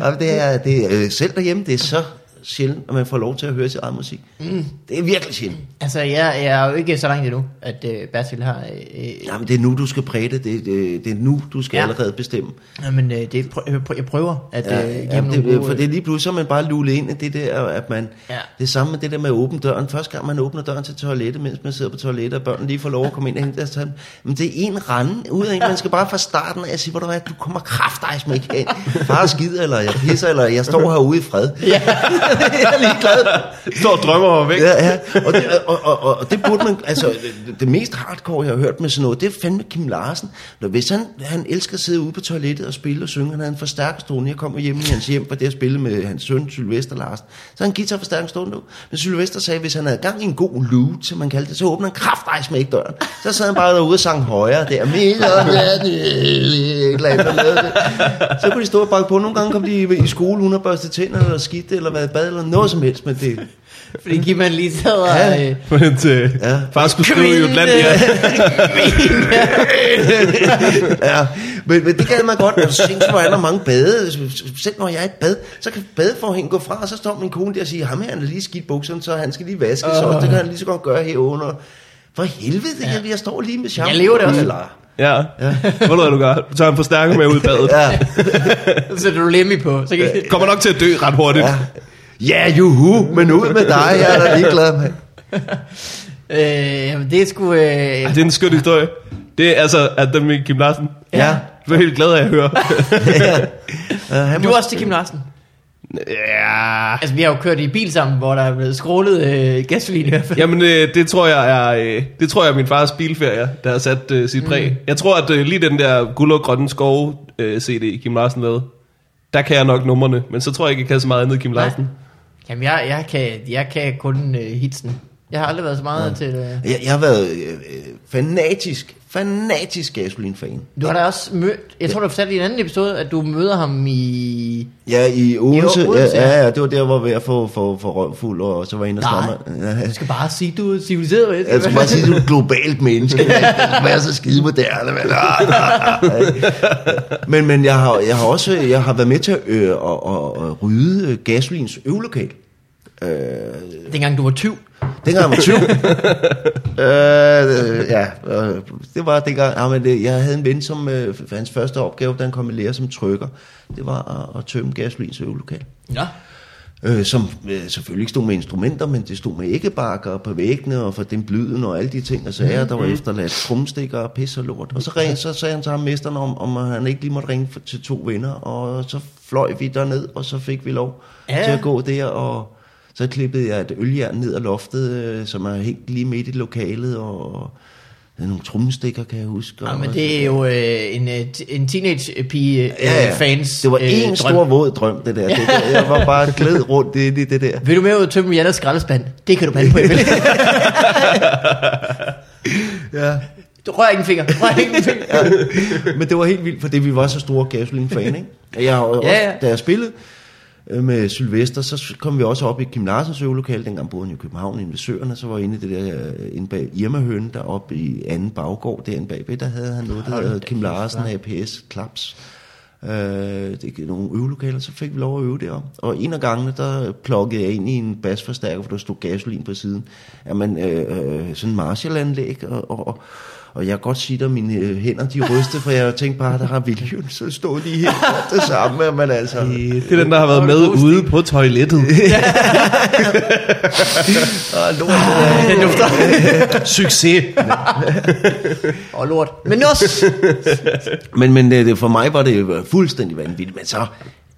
Og det er, det er, øh, selv derhjemme, det er så sjældent, at man får lov til at høre sit eget musik. Mm. Det er virkelig sjældent.
Altså, jeg, jeg er jo ikke så langt endnu, at øh, Bertil har... Øh, øh,
Jamen, det er nu, du skal præge det. Det, det, det er nu, du skal
Ja.
allerede bestemme.
Jamen, øh, det, prø- jeg prø- jeg prøver at øh,
Ja,
give
ja,
ham nogle
det,
gode...
for det er lige pludselig, er man bare lullet ind i det der, at man,
Ja.
det er samme med det der med at åbne døren. Første gang man åbner døren til toilettet, mens man sidder på toilettet, og børnene lige får lov at komme ind og hente deres tand. Men det er en rande ud af en. Man skal bare fra starten af sige, hvor du er, du kommer kraftejs ikke ind. Far skider, eller jeg pisser, eller jeg står herude i fred.
Ja,
jeg er ligeglad.
Står og drømmer væk.
Ja, ja. Og, det, og, og, og, og det burde man, altså det, det mest hardcore, jeg har hørt med sådan noget, det er fandme Kim Larsen. Når hvis han, han elsker at sidde ude på toilettet og spille og synge, han havde en forstærkerstående, jeg kom hjem i hans hjem, for det at spille med hans søn, Sylvester Larsen, så han guitar forstærkerstående. Men Sylvester sagde, hvis han havde gang i en god loot, som man kaldte det, så åbner han kraftrejs med ikke døren. Så sad han bare derude og sang højere der. Så kunne de stå og bakke på. Nogle gange kom de i skole, uden at børste tænder, eller skidt, eller hvad bad, eller noget som helst, men det,
fordi Kim han lige sad og...
Ja.
Øh,
Men til,
Ja.
far skulle skrive i Jutlandia.
ja, men, men det gad man godt, når du tænker, hvor er der mange bade. Selv når jeg er i et bad, så kan badeforhængen gå fra, og så står min kone der og siger, ham her han er lige skidt bukserne, så han skal lige vaske, så det kan han lige så godt gøre herunder. For helvede, ja. jeg står lige med shampoo.
Jeg lever det også.
Eller,
Ja. ja. Du, hvad du gør? Du tager en forstærker med ud i badet.
ja,
så sætter du lemmy på. Så kan,
Kommer nok til at dø ret hurtigt.
ja. Ja, juhu, men ud med dig, jeg er da ligeglad med.
øh, jamen, det er sgu... Øh,
Ej, det er en skøn historie. Det er altså, at dem med Kim Larsen.
Ja.
Du er helt glad af at høre.
ja. han
du er også til Kim Larsen.
ja.
Altså, vi har jo kørt i bil sammen, hvor der er blevet skrålet øh, gasolin i hvert fald.
Jamen, øh, det tror jeg er, øh, det tror jeg er min fars bilferie, der har sat øh, sit præg. Mm. Jeg tror, at øh, lige den der guld og grønne skove øh, CD, Kim Larsen lavede, der kan jeg nok numrene, men så tror jeg ikke, jeg kan så meget andet Kim Larsen.
Jamen, jeg, jeg, kan, jeg kan kun øh, hitsen. Jeg har aldrig været så meget til... Øh.
jeg, jeg har været øh, øh, fanatisk, fanatisk gasolin-fan.
Du har da også mødt... Jeg tror, du fortalte i en anden episode, at du møder ham i...
Ja, i Odense,
Odense,
ja,
ja.
ja, ja, det var der, hvor jeg var ved at få, få, få røvfuld, og så var jeg inde og
Nej.
snakke med- Ja,
Du skal bare sige, du er civiliseret. ikke?
Jeg skal bare sige, du er et globalt menneske. Du er så skide moderne. Men, men, men jeg, har, jeg har også jeg har været med til at, øh, at, at, at rydde gasolins øvelokal. Øh,
Dengang du var 20.
dengang jeg var 20. øh, ja, øh, det var dengang. Ja, men det, jeg havde en ven, som øh, hans første opgave, da han kom i lære som trykker, det var at, at tømme gasolins øvelokal.
Ja.
Øh, som øh, selvfølgelig stod med instrumenter, men det stod med æggebakker på væggene og for den blyden og alle de ting og sager, der var efterladt trumstikker og pis og lort. Og så, ring, så sagde han til ham mesteren om, om han ikke lige måtte ringe for, til to venner, og så fløj vi derned, og så fik vi lov
ja.
til at gå der, og så klippede jeg et øljern ned ad loftet, øh, som er helt lige midt i lokalet, og, og nogle trommestikker, kan jeg huske.
Ja,
og,
men det er jo øh, en, øh, en teenage-pige øh,
ja, ja.
fans
Det var
øh,
en
drøm.
stor våd drøm, det der. Det der. Jeg var bare glæd rundt i det der.
Vil du med ud og tømme Jannas skraldespand? Det kan du bande på, Emil.
Ja.
Du rører ikke en finger. Rør ikke en finger.
Men det var helt vildt, fordi vi var så store gasoline-fan, ikke? Jeg
Ja, ja.
Da jeg spillede øh, med Sylvester, så kom vi også op i Kim Larsens øvelokale, dengang boede han i København, inde ved Søerne, så var inde i det der, øh, inde bag Irma-hønen, deroppe i anden baggård, derinde bagved, der havde han noget, der hedder Kim Larsen? APS Klaps. Øh, det er nogle øvelokaler, så fik vi lov at øve derom. Og en af gangene, der plukkede jeg ind i en basforstærker, for der stod gasolin på siden. Jamen, øh, øh, sådan en Marshall-anlæg, og, og, og og jeg kan godt sige dig, at mine øh, hænder de rystede, for jeg tænkte bare, der har William så stået lige godt det samme, men altså...
Det er den, der har været med ude på toilettet.
Åh, lort, det
Den.
Succes.
Og lort. Men også...
Men, men øh, det, for mig var det jo fuldstændig vanvittigt. Men så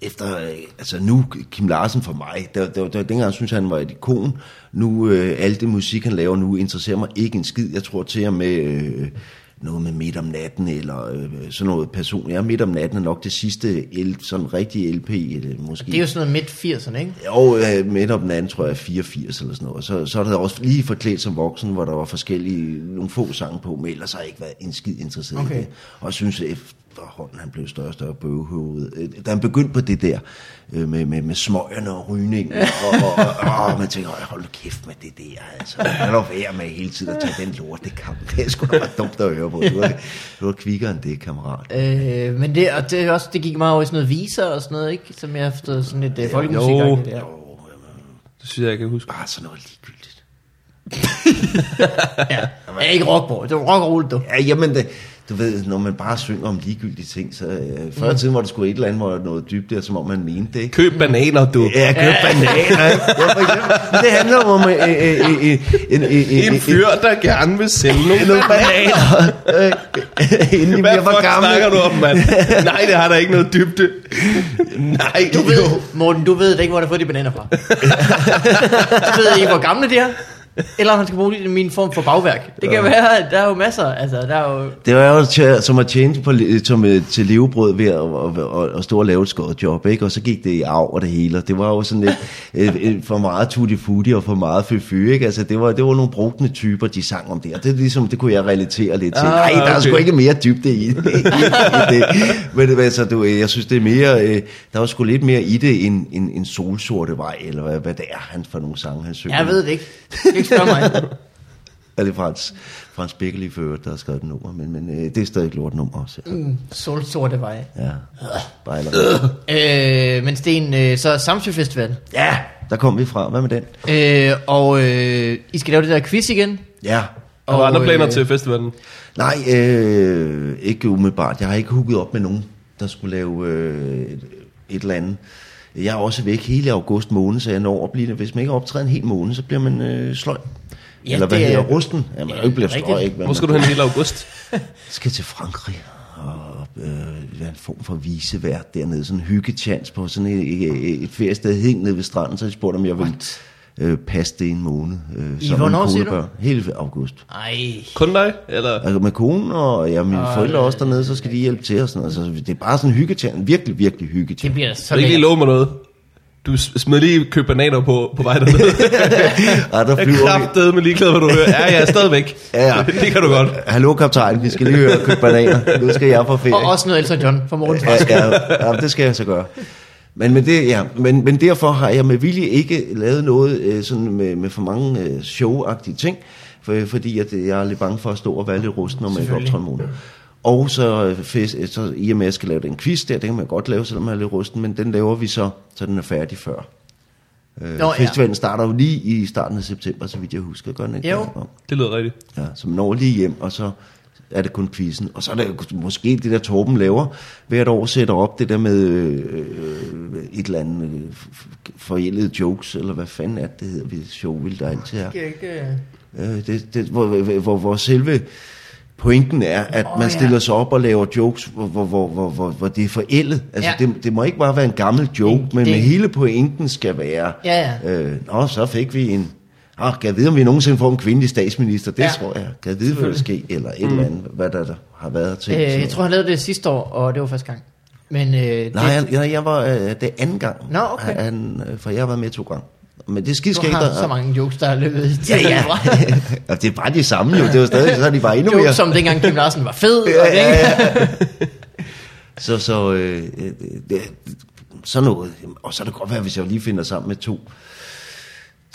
efter, øh, altså nu, Kim Larsen for mig, der, der, der, dengang synes han var et ikon. Nu, øh, alt det musik, han laver nu, interesserer mig ikke en skid. Jeg tror til og med øh, noget med midt om natten, eller øh, sådan noget person. Ja, midt om natten er nok det sidste L, sådan rigtig LP, eller måske.
Det er jo sådan noget midt 80'erne, ikke?
Jo, øh, midt om den anden, tror jeg, 84 eller sådan noget. Så, så er der også lige forklædt som voksen, hvor der var forskellige, nogle få sange på, men ellers har jeg ikke været en skid interesseret
Okay.
i det. Og jeg synes, efterhånden han blev større og større bøvehovedet. Øh, Da han begyndte på det der, øh, med, med, med smøgerne og rygningen, og, og, og, og man tænker, "Øj, hold kæft med det der, altså. Lad nu være med hele tiden at tage den lort, det kamp. Det er sgu da bare dumt at høre på. Du er, du er kvikkere end det, kammerat.
Øh, men det, og det, er også, det gik meget over i sådan noget viser og sådan noget, ikke? Som jeg har forstået sådan lidt øh, folkemusik.
Jo.
Jo, jamen,
Det synes jeg, jeg kan huske.
Bare sådan noget ligegyldigt.
Ja. ja ikke rockborg. Det var rock og roll, du.
Ja, jamen, det, du ved, når man bare synger om ligegyldige ting, så øh, før i tiden var det sgu et eller andet, hvor der var noget dybt der, som om man mente det, ikke?
Køb bananer, du.
Ja, køb bananer. Ja, for eksempel. Men det handler om øh, øh, øh, øh, øh, en, øh, øh,
En fyr, der gerne vil sælge nogle
nogle
bananer.
bananer, øh, inden de
Hvad fuck
gamle.
snakker du om, mand? Nej, det har der ikke noget dybde. Nej,
Du ved, Morten, du ved ikke, hvor der har fået de bananer fra. du ved ikke, hvor gamle de er. Eller han skal bruge det i min form for bagværk. Det kan være, at der er jo masser. Altså, der er jo...
Det var jo til, som at tjene på, som, øh, til levebrød ved at, at, at, at stå og lave et skåret job, ikke? og så gik det i arv og det hele, og det var jo sådan lidt øh, for meget tutti futti og for meget fy, ikke? Altså, det var, det var nogle brugne typer, de sang om det, og det, er ligesom, det kunne jeg relatere lidt til.
Ah,
Nej, der er
okay.
sgu ikke mere dybde i, i, i det. Men altså, du, øh, jeg synes, det er mere, øh, der var sgu lidt mere i det, end, end, end solsorte vej, eller hvad, hvad det er, han for nogle sange, han synger.
Jeg ved det ikke. Ikke spørge mig.
Er det Frans, Frans for øvrigt, der har skrevet et nummer, men, men øh, det er stadig et lort nummer også. Ja.
Mm, solsorte veje.
Ja, bare eller
Øh, men Sten, øh, så Samsø Festival.
Ja, der kom vi fra. Hvad med den?
Øh, og øh, I skal lave det der quiz igen.
Ja.
Og der andre planer
øh,
til festivalen.
Nej, øh, ikke umiddelbart. Jeg har ikke hooket op med nogen, der skulle lave øh, et, et eller andet. Jeg er også væk hele august måned, så jeg når at blive Hvis man ikke optræder en hel måned, så bliver man øh, sløj.
Ja,
Eller hvad
det er-
hedder rusten? Ja, man
Ja,
ikke bliver sløj, ikke?
Hvor skal du hen hele august?
skal til Frankrig og øh, være en form for visevært dernede. Sådan en hyggechance på sådan et, et, et feriested helt nede ved stranden. Så de spurgte, om jeg ville øh, passe det en måned. Øh,
I
med
hvornår, siger du?
Hele august.
Ej.
Kun dig? Eller?
Altså med konen og ja, mine
Og,
forældre også dernede, så skal de hjælpe til og sådan noget. Altså, det er bare sådan en hyggechance. Virkelig, virkelig
Det
hyggechance.
bliver
Så jeg ikke lige love mig noget. Du smed lige køb bananer på, på vej dernede.
Ja, der
Jeg
flyver vi.
kraftede med ligeglad, hvad du hører. Ja, jeg er stadigvæk.
Ja, ja.
Det kan du godt.
Hallo kaptajn, vi skal lige høre købe bananer. Nu skal jeg på ferie.
Og også noget Elton John fra morgen.
ja, ja, ja, det skal jeg så gøre. Men, men, det, ja, men, men derfor har jeg med vilje ikke lavet noget øh, sådan med, med for mange øh, showagtige ting, for, fordi at, øh, jeg er lidt bange for at stå og være lidt rusten, når man ikke
Selvfølgelig.
optræder en måned. Og så, øh, fest, øh, så i og med, at jeg skal lave den quiz der, det kan man godt lave, selvom man er lidt rusten, men den laver vi så, så den er færdig før. Øh,
Nå, ja.
festivalen starter jo lige i starten af september, så vidt jeg husker. Gør den ikke
Jo.
det?
Det lyder rigtigt.
Ja, så man når lige hjem, og så er det kun quizzen. Og så er det måske det der Torben laver, hvert år sætter op det der med øh, et eller andet øh, f- forældet jokes, eller hvad fanden er det, det hedder, vi show, vil der altid er. Øh, det, det, hvor, hvor, hvor, selve pointen er, at oh, man
ja.
stiller sig op og laver jokes, hvor, hvor, hvor, hvor, hvor, hvor det er forældet. Altså,
Ja.
ja. det, det må ikke bare være en gammel joke, men det, hele pointen skal være,
Ja, ja.
Øh, nå, så fik vi en... Ah, kan jeg vide, om vi nogensinde får en kvindelig statsminister? Det
Ja.
tror jeg. Kan jeg vide, hvad der sker? Eller et eller andet, hvad der, der har været til.
Øh, jeg tror, han lavede det sidste år, og det var første gang. Men øh, det,
Nej, jeg, jeg, jeg var øh, det anden gang.
Nå, okay.
Han, øh, for jeg har været med to gange. Men det
du
skidskægt.
har
der-
så mange jokes, der er løbet til
Ja, ja. og det er bare de samme jo. Det var stadig, så er de bare endnu mere.
Jokes som dengang Kim Larsen var fed.
Ja,
det,
ja, ja. så, så, øh, øh, det, sådan noget. Og så er det godt være, hvis jeg lige finder sammen med to.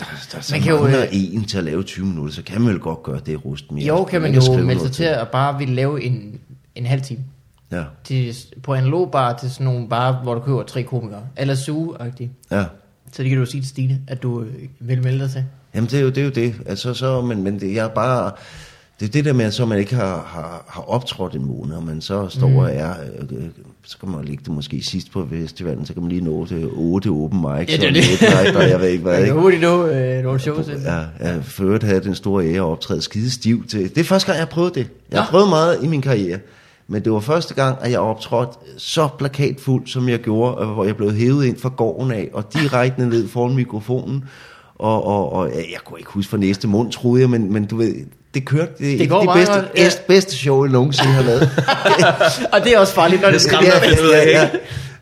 Der, der så
Man kan jo,
mangler
øh,
en til at lave 20 minutter, så kan man vel godt gøre det rust mere.
Jo, kan man
ikke
jo
skrive
melde sig til at bare ville lave en, en halv time.
Ja,
Til, på analog bar til sådan nogle bar, hvor du køber tre komikere. Eller suge-agtigt.
ja.
Så det kan du sige til Stine, at du øh, vil melde dig til.
Jamen det er jo det. Er jo det. Altså, så, men, men det, jeg er bare... Det er det der med, at så man ikke har, har, har optrådt en måned, og man så står mm. og er... Øh, øh, så kan man lægge det måske sidst på festivalen, så kan man lige nå til otte open mics,
Ja, det er det.
night, og jeg ved ikke hvad,
Jeg kan hurtigt nå øh, nogle shows.
Ja, jeg for øvrigt havde den store ære optræde skide stiv til. Det er første gang, jeg har prøvet det. Jeg har
Nå.
prøvet meget i min karriere. Men det var første gang, at jeg optrådte så plakatfuld, som jeg gjorde, øh, hvor jeg blev hævet ind fra gården af, og direkte ned foran mikrofonen. Og, og, og ja, jeg kunne ikke huske for næste mund, troede jeg, men, men du ved, det kørte. Det,
Det går
det bedste,
godt, ja.
bedste, show, jeg nogensinde har lavet.
Og det er også farligt, når det skræmmer.
ja, ja, ja.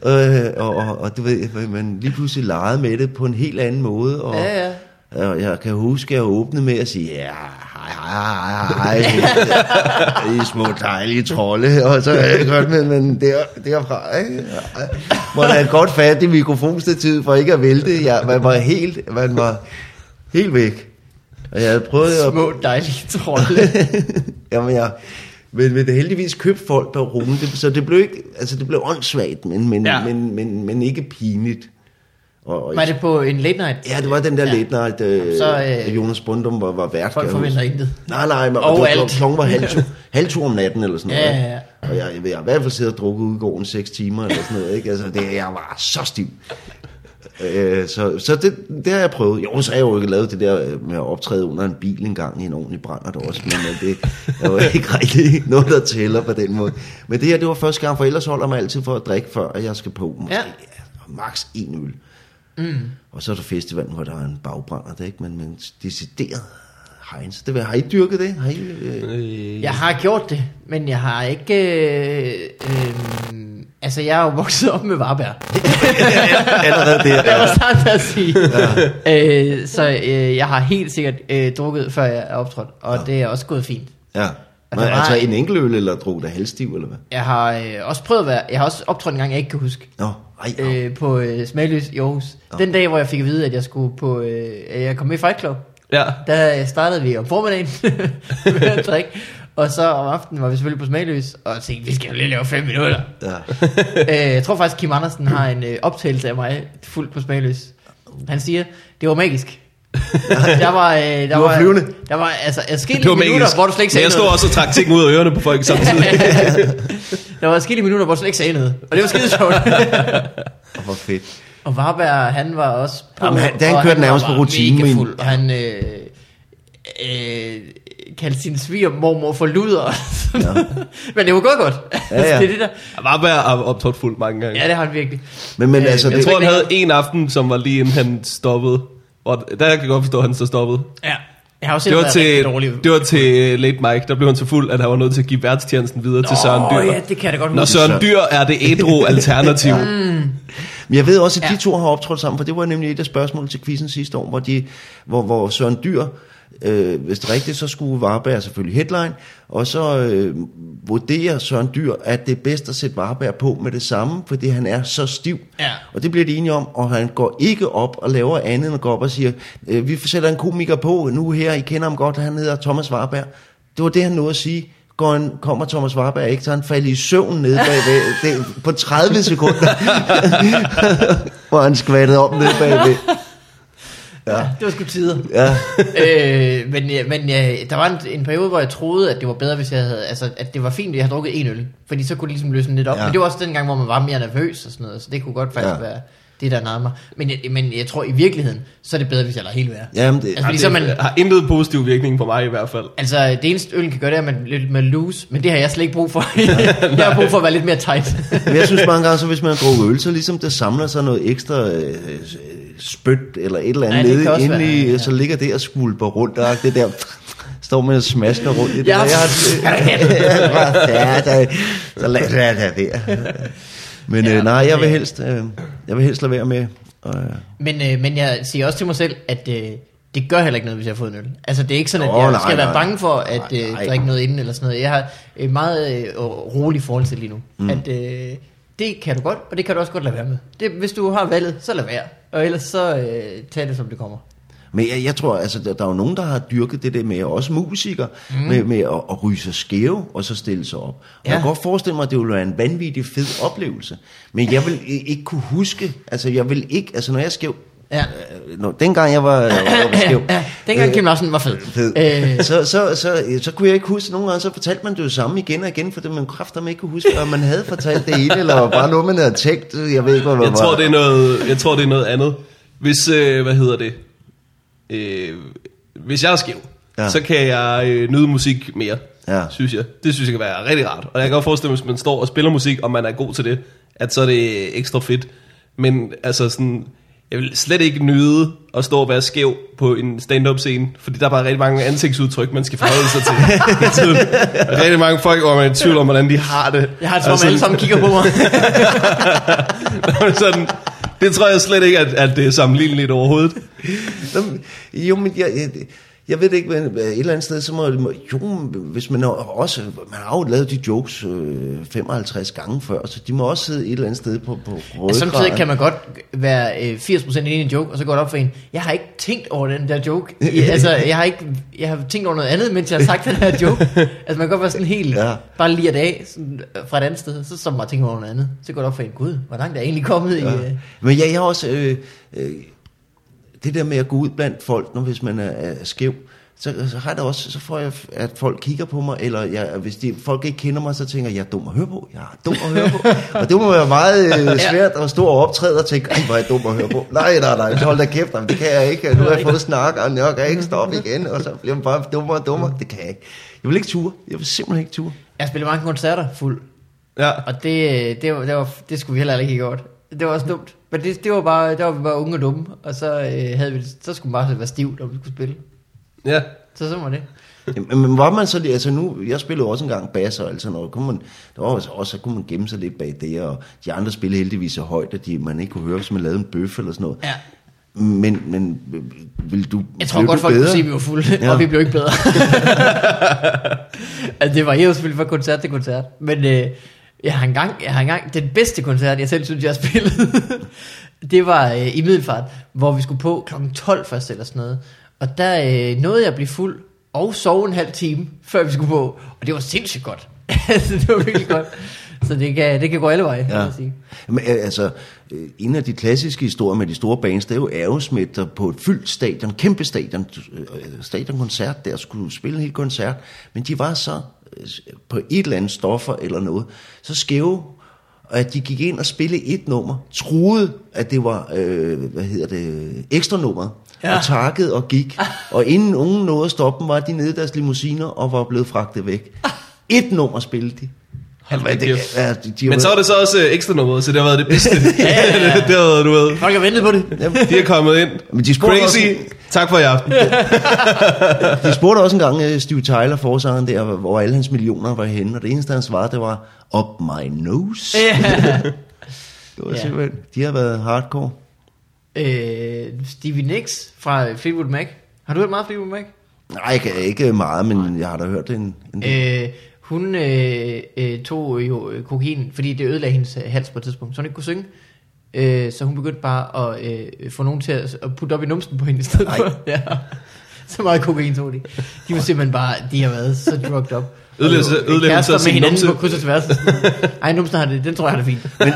Øh, og, og, og du ved, man lige pludselig legede med det på en helt anden måde. Og,
Ja, ja.
og jeg kan huske, at jeg åbnede med at sige, ja, hej, hej, hej, hej, I små dejlige trolde, og så er det godt, men, men der, derfra, ikke? Må et godt fat i mikrofonstativet for ikke at vælte. Ja, man var helt, man var helt væk. Og jeg havde prøvet at
Små dejlige trolde.
Jamen, jeg, men, men det heldigvis købte folk rumme, det, så det blev ikke, altså det blev åndssvagt, men, men,
Ja.
men, men, men ikke pinligt. Og, og
Var det på en late night?
Ja, det var den der
Ja.
late night, øh,
Så, øh,
øh, Jonas Brundum var, var vært.
Folk
jeg
forventer intet.
Nej, nej, men
Og
det var,
alt.
klokken var halv to, halv to om natten eller sådan noget.
Ja, ja, ja.
Og jeg, jeg, jeg, i hvert fald siddet og drukket ud i gården 6 timer eller sådan noget. Ikke? Altså, det, jeg var så stiv. Øh, så så det, det har jeg prøvet. Jo, så har jeg jo ikke lavet det der med at optræde under en bil en gang i en ordentlig brændert også, men det er jo ikke rigtig noget, der tæller på den måde. Men det her, det var første gang, for ellers holder mig altid for at drikke, før jeg skal på. Måske
Ja.
ja. max en øl. Mm. Og så er der festivalen, hvor der er en bagbrænder, det, ikke? Men, men decideret Heinz. Det, har I dyrket det? Har I, Øh,
Jeg har gjort det, men jeg har ikke... Øh, øh, altså, jeg er jo vokset op med Varberg.
allerede der?
Jeg var snart til at sige. øh, så øh, jeg har helt sikkert øh, drukket, før jeg er optrådt, og ja. det er også gået fint.
Ja. Men,
der var-
altså en enkelt øl, eller drog der halvstiv, eller hvad?
Jeg har øh, også prøvet at være... Jeg har også optrådt en gang, jeg ikke kan huske.
Nå, ej, øh,
Øh, på øh, Smagløs i Aarhus. Den dag, hvor jeg fik at vide, at jeg skulle på... Øh, at jeg kom med i Fight Club.
Ja.
Der startede vi om formiddagen med at drikke. Og så om aftenen var vi selvfølgelig på Smagløs, og tænkte, vi skal jo lige lave fem minutter.
ja.
øh, jeg tror faktisk, Kim Andersen har en øh, optagelse af mig fuldt på Smagløs. Han siger, det var magisk. der var, øh, der
Du var flyvende.
Der var altså
Det
adskillige
var
minutter,
magisk.
hvor du slet ikke sagde
jeg stod
noget.
også og trak ting ud af ørerne på folk samtidig.
Der var adskillige minutter, hvor du slet ikke sagde noget. Og det var skide sjovt.
Og hvor fedt.
og Varberg, han var også på.
Jamen, han- det han kørte
var
nærmest på
bare
rutine
mega
med en-
fuld, og han øh, øh, kaldte sin svigermormor for luder. Ja. Men det var gået godt.
Ja, ja.
det er det der.
Jeg var at optrådt fuldt mange gange.
Ja, det har han virkelig.
Men, men
Øh,
altså,
jeg
Jeg
det,
tror, han havde en aften, som var lige inden han stoppede. Og der kan jeg godt forstå, at han så stoppede.
Ja. Jeg har også
Det var, til,
dårlig.
det var til Late Mike, der blev han så fuld, at han var nødt til at give værtstjenesten videre til Søren Dyr.
ja, det kan jeg da godt
Når. Søren Dyr er det ædru alternativ.
men jeg ved også, at de
Ja.
to har optrådt sammen, for det var nemlig et af spørgsmålene til quizzen sidste år, hvor, de, hvor, hvor Søren Dyr, øh, hvis det er rigtigt, så skulle Varberg selvfølgelig headline, og så øh, vurderer Søren Dyr, at det er bedst at sætte Varberg på med det samme, fordi han er så stiv.
Ja.
Og det bliver de enige om, og han går ikke op og laver andet end at gå op og siger, øh, vi sætter en komiker på nu her, I kender ham godt, han hedder Thomas Warberg. Det var det, han nåede at sige. Går han, kommer Thomas Warberg ikke, så han falder i søvn nede bagved, det, på 30 sekunder, hvor han skvattede op nede bagved.
Ja. Det var sgu tider.
Ja,
øh, men ja, men ja, der var en, en periode, hvor jeg troede, at det var bedre, hvis jeg havde, altså, at det var fint, at jeg havde drukket en øl. Fordi så kunne det ligesom løsne lidt op. Ja. Men det var også den gang, hvor man var mere nervøs og sådan noget. Så det kunne godt faktisk ja. Være det, der nærmede mig. Men, jeg- men jeg tror, i virkeligheden, så er det bedre, hvis jeg lader helt være.
jamen det,
Altså, fordi så man,
Det har intet positiv virkning på mig i hvert fald.
altså, det eneste øl kan gøre, det er, at man bliver lidt mere loose. Men det har jeg slet ikke brug for. jeg har brug for at være lidt mere tight.
Men jeg synes mange gange, så hvis man drukker øl, så ligesom der samler sig noget ekstra øh, spyt eller et eller andet
kan
nede inde i,
være, ja.
så ligger det og skvulper rundt, og det der står med og smasker rundt i det.
Ja,
der. ja, så, så lad det være der. Men
Ja,
øh, nej, jeg vil
det-
helst, øh, jeg vil helst lade være med. Øh,
Men, øh, men jeg siger også til mig selv, at øh, det gør heller ikke noget, hvis jeg har fået en øl. Altså, det er ikke sådan, at jeg
nej,
skal være
nej.
bange for at
Nej,
øh,
nej.
drikke noget inden eller sådan noget. Jeg har et meget øh, roligt forhold til lige nu. Mm. At øh, det kan du godt, og det kan du også godt lade være med. Det, hvis du har valget, så lad være. Og ellers så øh, tag det, som det kommer.
Men jeg, jeg tror, altså, der, der er jo nogen, der har dyrket det der med, også musikere, mm. med, med at, at ryge sig skæve, og så stille sig op. Og
Ja.
jeg kan godt forestille mig, at det ville være en vanvittig fed oplevelse. Men jeg vil ikke kunne huske, altså jeg vil ikke, altså når jeg er skæv,
Ja.
øh, når, dengang jeg var, jeg var skæv,
Ja, dengang Kim Larsen var fed.
fed.
Øh,
så, så, så, så kunne jeg ikke huske, nogle gange så fortalte man det jo samme igen og igen, fordi man kræfter ikke kunne huske, om man havde fortalt det ene, eller bare noget, man havde tænkt, jeg ved ikke, hvad det
Jeg
var.
tror, det er noget, jeg tror, det er noget andet. Hvis, øh, hvad hedder det? Øh, hvis jeg er skæv. Ja. så kan jeg øh, nyde musik mere,
Ja.
synes jeg. Det synes jeg kan være rigtig rart. Og jeg kan godt forestille mig, hvis man står og spiller musik, og man er god til det, at så er det ekstra fedt. Men altså sådan, jeg vil slet ikke nyde at stå og være skæv på en stand-up scene, fordi der er bare rigtig mange ansigtsudtryk, man skal forholde sig til. er rigtig mange folk, hvor man er i tvivl om, hvordan de har det.
jeg har om
Altså,
alle sammen kigger på mig.
sådan, det tror jeg slet ikke, at, at det er sammenligneligt overhovedet.
Jo, men jeg, jeg, Jeg ved det ikke, men et eller andet sted, så må, jo, hvis man også, man har jo lavet de jokes øh, 55 gange før, så de må også sidde et eller andet sted på, på
Ja,
ryggraden.
samtidig kan man godt være øh, 80% inde i en joke, og så går det op for en, jeg har ikke tænkt over den der joke. I, altså, jeg har ikke, jeg har tænkt over noget andet, mens jeg har sagt den her joke. Altså, man kan godt være sådan helt,
Ja.
bare lige af sådan, øh, fra et andet sted, så så man tænker over noget andet. Så går det op for en, gud, hvor langt er jeg egentlig kommet i...
Ja.
Øh,
Men ja, jeg har også, øh, øh, det der med at gå ud blandt folk, når hvis man er, er skæv, så, så har det også, så får jeg, at folk kigger på mig, eller jeg, hvis de, folk ikke kender mig, så tænker jeg, jeg er dum at høre på, jeg er dum at høre på. og det må være meget øh, svært at stå og optræde og tænke, ej, hvor er jeg dum at høre på. Nej, nej, nej, hold da kæft, jamen, det kan jeg ikke. Nu har jeg fået snak, og jeg kan ikke stoppe igen, og så bliver man bare dummere og dummere. Det kan jeg ikke. Jeg vil ikke ture. Jeg vil simpelthen ikke ture.
jeg har spillet mange koncerter fuld,
Ja.
og det, det, var, det, var, det skulle vi heller ikke have gjort. Det var også dumt. Men det, det var bare, der var vi bare unge og dumme, og så, øh, havde vi, så skulle man bare være stiv, når vi skulle spille.
Ja.
Så så var det.
Jamen, Men var man så det, altså nu, jeg spillede også engang bass og alt sådan noget, kunne man, der var også, også, så kunne man gemme sig lidt bag det, og de andre spillede heldigvis så højt, at de, man ikke kunne høre, hvis man lavede en bøf eller sådan noget.
Ja.
Men, men vil du
Jeg tror godt, folk
bedre?
kunne se, at vi var fulde,
Ja.
ja. og vi blev ikke bedre. altså, det var jo selvfølgelig fra koncert til koncert. Men øh, jeg, har engang, jeg har engang, den bedste koncert, jeg selv synes, jeg har spillet, det var øh, i Middelfart, hvor vi skulle på kl. 12 først eller sådan noget. Og der øh, nåede jeg at blive fuld og sove en halv time, før vi skulle på. Og det var sindssygt godt. altså, det var virkelig godt. Så det kan, det kan gå alle veje, ja. Jeg sige.
Men øh, altså, øh, en af de klassiske historier med de store bands, det er jo Aerosmith, der på et fyldt stadion, kæmpe stadion, øh, stadionkoncert, der skulle spille en hel koncert, men de var så på et eller andet stoffer eller noget, så skæve, at de gik ind og spillede et nummer, troede, at det var, øh, hvad hedder det, ekstra nummer, ja.
Ja.
og takkede og gik, og inden nogen nåede at stoppe dem, var de nede i deres limousiner og var blevet fragtet væk. Et nummer spillede de.
Hold
det,
kæft.
ja, de, de
Men så var det så også øh, ekstra nummer, så det har været det bedste.
ja, ja.
det har været, du ved.
Folk har ventet på det.
De er kommet ind.
Men de spurgte
Crazy.
også-
Tak for i aften.
De spurgte også engang uh, Steve Tyler, forsangeren der, hvor alle hans millioner var henne, og det eneste, han svarede, det var, up my nose.
Ja.
Det var
Ja.
simpelthen, de har været hardcore.
øh, Stevie Nicks fra Fleetwood Mac. Har du hørt meget Fleetwood Mac?
Nej, ikke, ikke meget, men jeg har da hørt det en, en del.
Øh, hun øh, øh, tog jo øh, kokain, fordi det ødelagde hendes øh, hals på et tidspunkt, så hun ikke kunne synge. Øh, så hun begyndte bare at øh, få nogen til at, at putte op i numsen på hende i stedet
Ej.
for. Ja. Så meget kokain tog de. De var simpelthen bare, de har været så drugged up.
Ødelæggelse- ødelæggelse af sin
hinanden
numse.
på kryds og tværs. Ej, numsen har det, den tror jeg har det fint.
Men,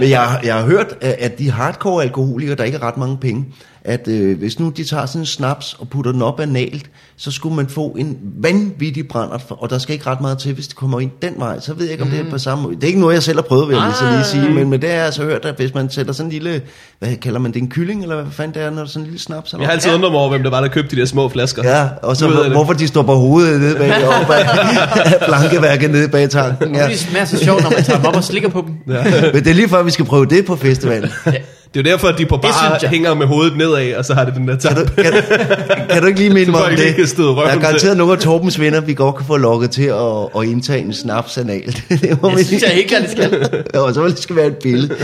men jeg, har- jeg har hørt, at de hardcore alkoholikere, der ikke er ret mange penge, at øh, hvis nu de tager sådan en snaps og putter den op analt, så skulle man få en vanvittig brændert, for, og der skal ikke ret meget til, hvis det kommer ind den vej. Så ved jeg ikke, om det er på samme måde. Det er ikke noget, jeg selv har prøvet, vil jeg lige, så lige sige, men, men det har jeg altså hørt, at hvis man sætter sådan en lille, hvad kalder man det, en kylling, eller hvad fanden det er, når det er sådan en lille snaps? Eller?
Jeg har altid undret mig over, hvem der var, der købte de der små flasker.
Ja, og så
det.
hvorfor de står på hovedet nede bag, oppe af plankeværket nede bag tanken.
Ja.
Ja.
Det smager så sjovt, når man tager dem op og slikker på dem.
Ja.
Men det er lige før, vi skal prøve det på festivalen.
Det er jo derfor, at de på bare
jeg.
hænger med hovedet nedad, og så har det den der
Kan du, kan, kan du ikke lige minde mig om
ikke kan
det?
røven
Der er
til.
garanteret nogle af Torbens venner, vi godt kan få lukket til at, at indtage en snaps analt. det må
Jeg synes jeg helt klart, det skal.
Og så vil det skal være et billede.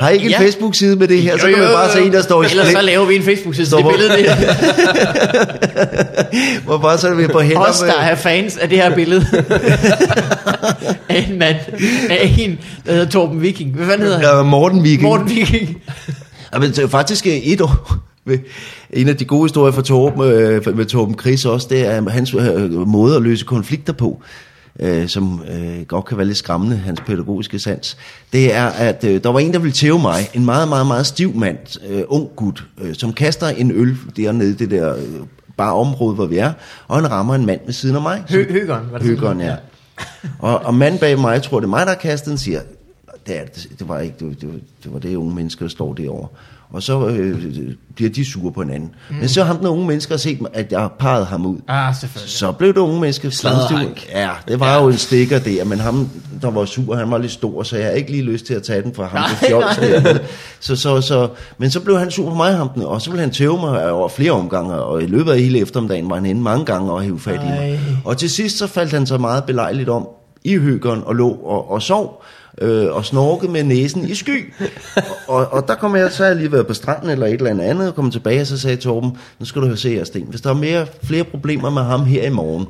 Har I ikke en
Ja.
Facebook-side med det her? Så kan man bare se en, der står i
Ellers så laver vi en Facebook-side, så det billede
hvor bare så er vi på hænder
Os, der er fans af det her billede. af en mand. Af en, der hedder Torben Viking. Hvad fanden hedder han?
Ja, Morten Viking.
Morten Viking.
Ja, men det er faktisk øh, et år. En af de gode historier fra Torben, øh, med Torben Chris også, det er hans øh, måde at løse konflikter på, øh, som øh, godt kan være lidt skræmmende, hans pædagogiske sans. Det er, at øh, der var en, der ville tæve mig, en meget, meget, meget stiv mand, øh, ung gut, øh, som kaster en øl dernede i det der øh, bare område, hvor vi er, og han rammer en mand ved siden af mig.
Hø- Høgeren, var det?
Høgeren, ja. Og, og manden bag mig, jeg tror det er mig, der har kastet den, siger, det, er, det, det var ikke, det, var- det, det var det unge mennesker, der står derovre. Og så øh, bliver de sure på hinanden. Mm. Men så har den unge mennesker set, at jeg har parret ham ud.
Ah, selvfølgelig.
Så blev det unge mennesker
Sladderhank.
Ja, det var ja. jo en stikker der, men ham, der var sur, han var lidt stor, så jeg har ikke lige lyst til at tage den fra ham
Nej,
fjols der. Så, så, så, men så blev han sur på mig, ham den, og så ville han tæve mig over flere omgange, og i løbet af hele eftermiddagen var han inde mange gange og hæve fat i mig.
Ej.
Og til sidst så faldt han så meget belejligt om, i høgeren og lå og, og sov øh, og snorke med næsen i sky. og, og der kom jeg, så jeg lige været på stranden eller et eller andet og kom tilbage, og så sagde Torben, nu skal du høre se jer, Sten, hvis der er mere, flere problemer med ham her i morgen,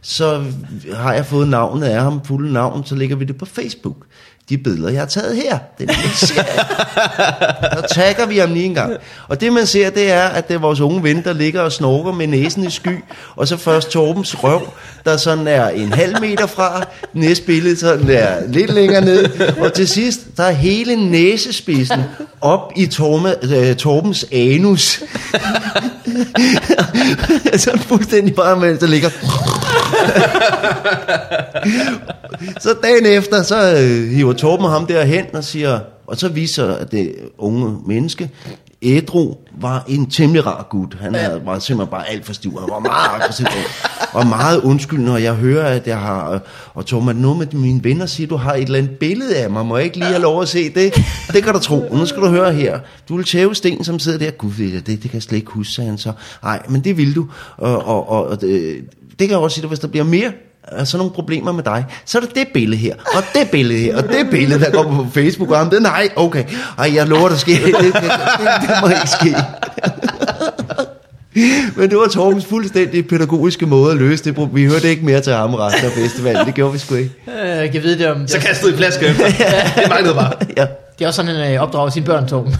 så har jeg fået navnet af ham, fulde navn, så lægger vi det på Facebook. De billeder, jeg har taget her, det er serie. Så tagger vi ham lige en gang. Og det man ser, det er, at det er vores unge ven, der ligger og snorker med næsen i sky, og så først Torbens røv, der sådan er en halv meter fra, næste billede sådan er lidt længere ned, og til sidst, der er hele næsespidsen op i Torme, äh, øh, Torbens anus. sådan fuldstændig bare med, der ligger... Så dagen efter, så øh, hiver Torben ham derhen og siger, og så viser det unge menneske, Ædru var en temmelig rar gut. Han havde, var simpelthen bare alt for stiv. Han var meget aggressiv og meget undskyldende. Og jeg hører, at jeg har... øh, Og er det noget med mine venner siger, du har et eller andet billede af mig. Må jeg ikke lige have lov at se det? Det kan du tro. Og nu skal du høre her. Du vil tæve Sten, som sidder der. Gud, det, det kan jeg slet ikke huske, sagde han så. Nej, men det vil du. Og, og, og, det, det kan jeg også sige, at hvis der bliver mere af sådan nogle problemer med dig, så er det det billede her, og det billede her, og det billede, der kommer på Facebook, og det nej, okay, ej, jeg lover, der sker, det, det, det, det må ikke ske. Men det var Torbens fuldstændig pædagogiske måde at løse det. problem. Vi hørte ikke mere til ham resten af festivalen. Det gjorde vi sgu ikke.
Øh, Jeg kan vide det om...
Så kastede I flaske efter. Det manglede bare.
Ja.
Det er også sådan, han øh, opdrager sine børn, Torben.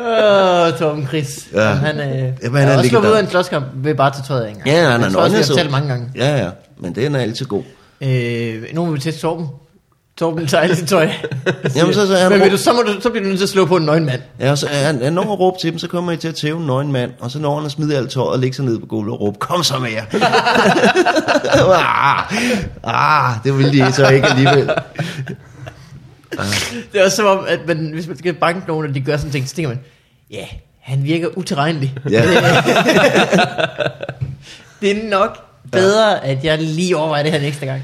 Åh, Torben Chris.
Ja.
Han, øh,
Jamen,
han
han er
er også sluppet ud af en slåskamp ved bare til tøjet af en gang.
Ja, han er
Jeg tror også,
nøgne,
fortalt mange gange.
Ja, ja. Men den er altid god.
Øh, nu må vi teste Torben. Torben tager alt sit tøj.
Jamen, så- så er han
Men
råb-
du, så, må du, så bliver du nødt til at slå på en nøgen mand.
Ja, så han, han når at råbe til dem, så kommer I til at tæve en nøgen mand, og så når han at smide alt tøjet og lægge sig ned på gulvet og råbe, kom så med jer. ah, ah, det ville de så ikke alligevel.
Det er også som om, at man, hvis man skal banke nogen, og de gør sådan ting, så tænker man, ja, han virker utilregnelig.
Ja.
Det er nok bedre, at jeg lige overvejer det her ekstra gang.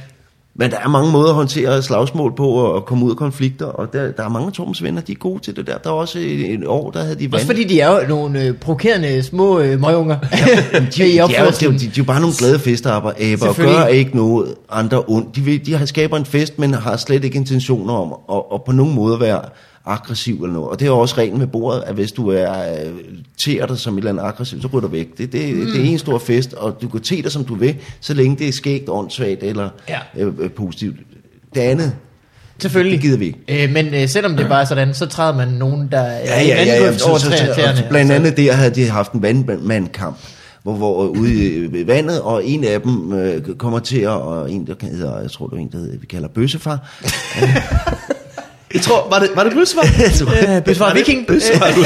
Men der er mange måder at håndtere slagsmål på og, komme ud af konflikter, og der, der er mange af Torms venner, de er gode til det der. Der er også et, år, der havde de vand.
Også fordi de er jo nogle øh, provokerende små øh, møgunger.
de, de,
I
er jo, de, de, de er jo bare nogle glade festaber, aber, og gør ikke noget andre ondt. De, vil, de har skaber en fest, men har slet ikke intentioner om at, at på nogen måde være aggressiv eller noget. Og det er også reglen med bordet, at hvis du er øh, teer dig som et eller andet aggressiv, så ryger du væk. Det, det, mm. det er en stor fest, og du kan te dig som du vil, så længe det er skægt, åndssvagt eller
Ja.
øh, øh, positivt. Det andet,
Selvfølgelig.
det gider vi ikke.
Øh, men øh, selvom det bare er sådan, så træder man nogen, der er
Ja, ja, ja, ja.
over
Så, og blandt andet der havde de haft en vandmandkamp, hvor, hvor ude i ved vandet, og en af dem øh, kommer til at, og en der hedder, jeg tror det er en, der hedder, vi kalder bøssefar.
Jeg tror, var det, var det bøsvar?
Øh, Bøsvar Viking.
Bøsvar, du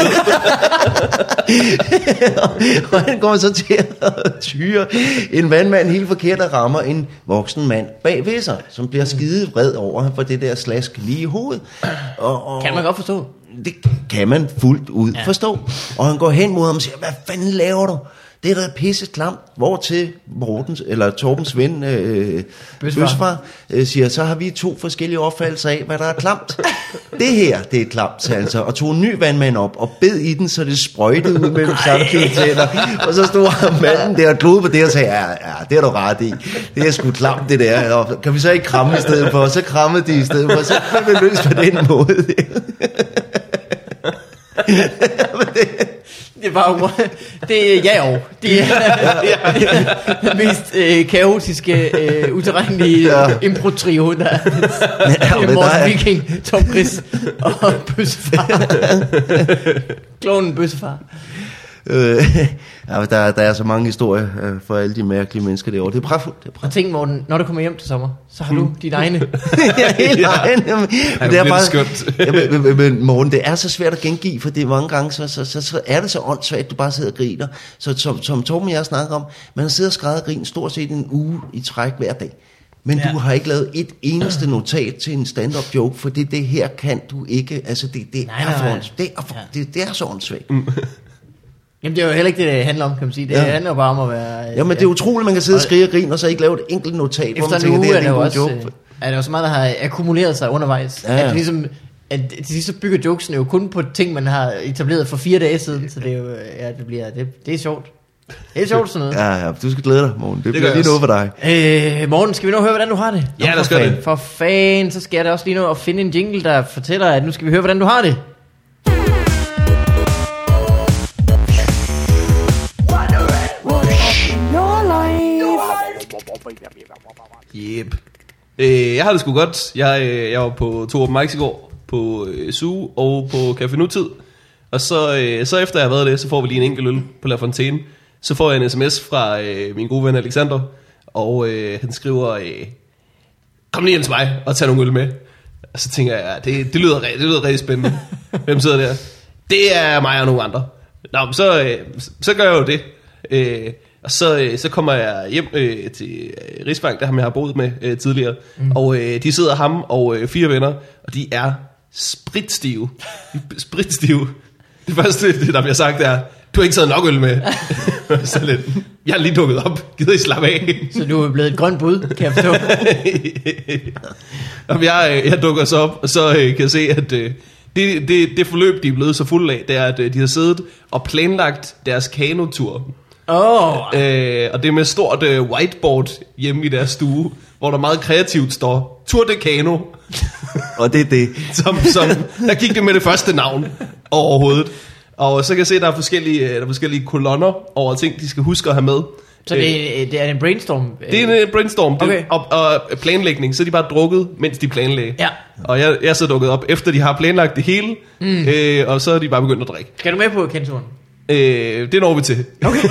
og han kommer så til at tyre en vandmand helt forkert og rammer en voksen mand bag ved sig, som bliver skide vred over for det der slask lige i hovedet. Og, og,
Kan man godt forstå.
Det kan man fuldt ud ja. forstå. Og han går hen mod ham og siger, hvad fanden laver du? Det er da pisse klamt. Hvor til Mortens, eller Torbens ven, øh,
Bøsfar.
Øh, siger, så har vi to forskellige opfattelser af, hvad der er klamt. det her, det er klamt, sagde han så, og tog en ny vandmand op, og bed i den, så det sprøjtede ud mellem samtlige tænder. Og så stod manden der og glod på det og sagde, ja, ja, det er du ret i. Det er sgu klamt, det der. Og kan vi så ikke kramme i stedet for? Og så krammede de i stedet for, så blev det løst på den måde.
Det er bare det er ja og. Det er den mest øh, kaotiske, øh, uterrenlige
Ja.
ja. impro-trio, der er. Er
der
Morten Viking, Tom Chris og Bøssefar. Klonen Bøssefar.
Øh, ja, der, der er så mange historier øh, for alle de mærkelige mennesker derovre. Det er pragtfuldt. Det er
Og
pragtfuldt.
tænk, Morten, når du kommer hjem til sommer, så har du dine egne.
ja, helt
Ja.
egen. Jamen, men det er bare,
skønt.
ja, men, men, men Morten, det er så svært at gengive, for det er mange gange, så, så, så, så er det så åndssvagt, at du bare sidder og griner. Så som, som Torben og jeg snakker om, man sidder og skræder og griner stort set en uge i træk hver dag. Men ja. Du har ikke lavet et eneste notat til en stand-up joke, for det, det her kan du ikke. Altså, det, det,
Nej,
er,
nej,
for,
nej.
det, er, for,
Ja.
det, det er så åndssvagt.
Jamen, det er jo heller ikke det, det handler om, kan man sige. Det
Ja.
ja. handler jo bare om at være...
Jamen, det er utroligt, man kan sidde og skrige og grine, og så ikke lave et enkelt notat, hvor man
Efter en
tænker,
uge
det
er
det
jo
er en god
også,
joke.
øh, er der jo så meget, der har akkumuleret sig undervejs.
Ja,
Ja,
ja.
At, ligesom, at til sidst så bygger jokesen jo kun på ting, man har etableret for fire dage siden, så det er jo, ja, det bliver, det, det er sjovt. Det er sjovt sådan noget.
Ja, ja, du skal glæde dig, morgen. Det, det bliver lige noget for dig.
Øh, morgen, skal vi nu høre, hvordan du har det?
Ja, lad os
for
gøre
fan.
det.
For fan, så skal jeg da også lige nå at finde en jingle, der fortæller, at nu skal vi høre, hvordan du har det.
Yep. Øh, jeg har det sgu godt. Jeg, øh, jeg var på to open mics i går, på øh, SU og på Café Nutid. Og så, øh, så efter jeg har været det, så får vi lige en enkelt øl på La Fontaine. Så får jeg en sms fra øh, min gode ven Alexander, og øh, han skriver, øh, kom lige ind til mig og tag nogle øl med. Og så tænker jeg, ja, det, det, lyder, det lyder rigtig spændende. Hvem sidder der? Det er mig og nogle andre. Nå, så, øh, så gør jeg jo det. Øh, og så, øh, så kommer jeg hjem øh, til øh, Rigsbank, der ham jeg har boet med øh, tidligere. Mm. Og øh, de sidder ham og øh, fire venner, og de er spritstive. Spritstive. Det første, det der bliver sagt, er, du har ikke taget nok øl med. så lidt, jeg er lige dukket op. Gider I slappe af?
Så du er blevet et grønt bud, kan jeg forstå.
Jamen, jeg, øh, jeg dukker så op, og så øh, kan jeg se, at øh, det, det, det forløb, de er blevet så fulde af, det er, at de har siddet og planlagt deres kanotur.
Åh, oh,
Øh, og det er med stort øh, whiteboard hjemme i deres stue, hvor der meget kreativt står Tour de Kano,
Og det er det.
som, som der gik det med det første navn overhovedet. Og så kan jeg se, at der er forskellige, øh, der er forskellige kolonner over ting, de skal huske at have med.
så det, er- det er en brainstorm.
Det er en øh, brainstorm det,
Okay.
og, og planlægning, så er de bare drukket, mens de planlægger.
Ja.
Og jeg, jeg er så dukket op, efter de har planlagt det hele, mm. øh, og så er de bare begyndt at drikke.
Skal du med på kenturen?
Øh, det når vi til. Okay.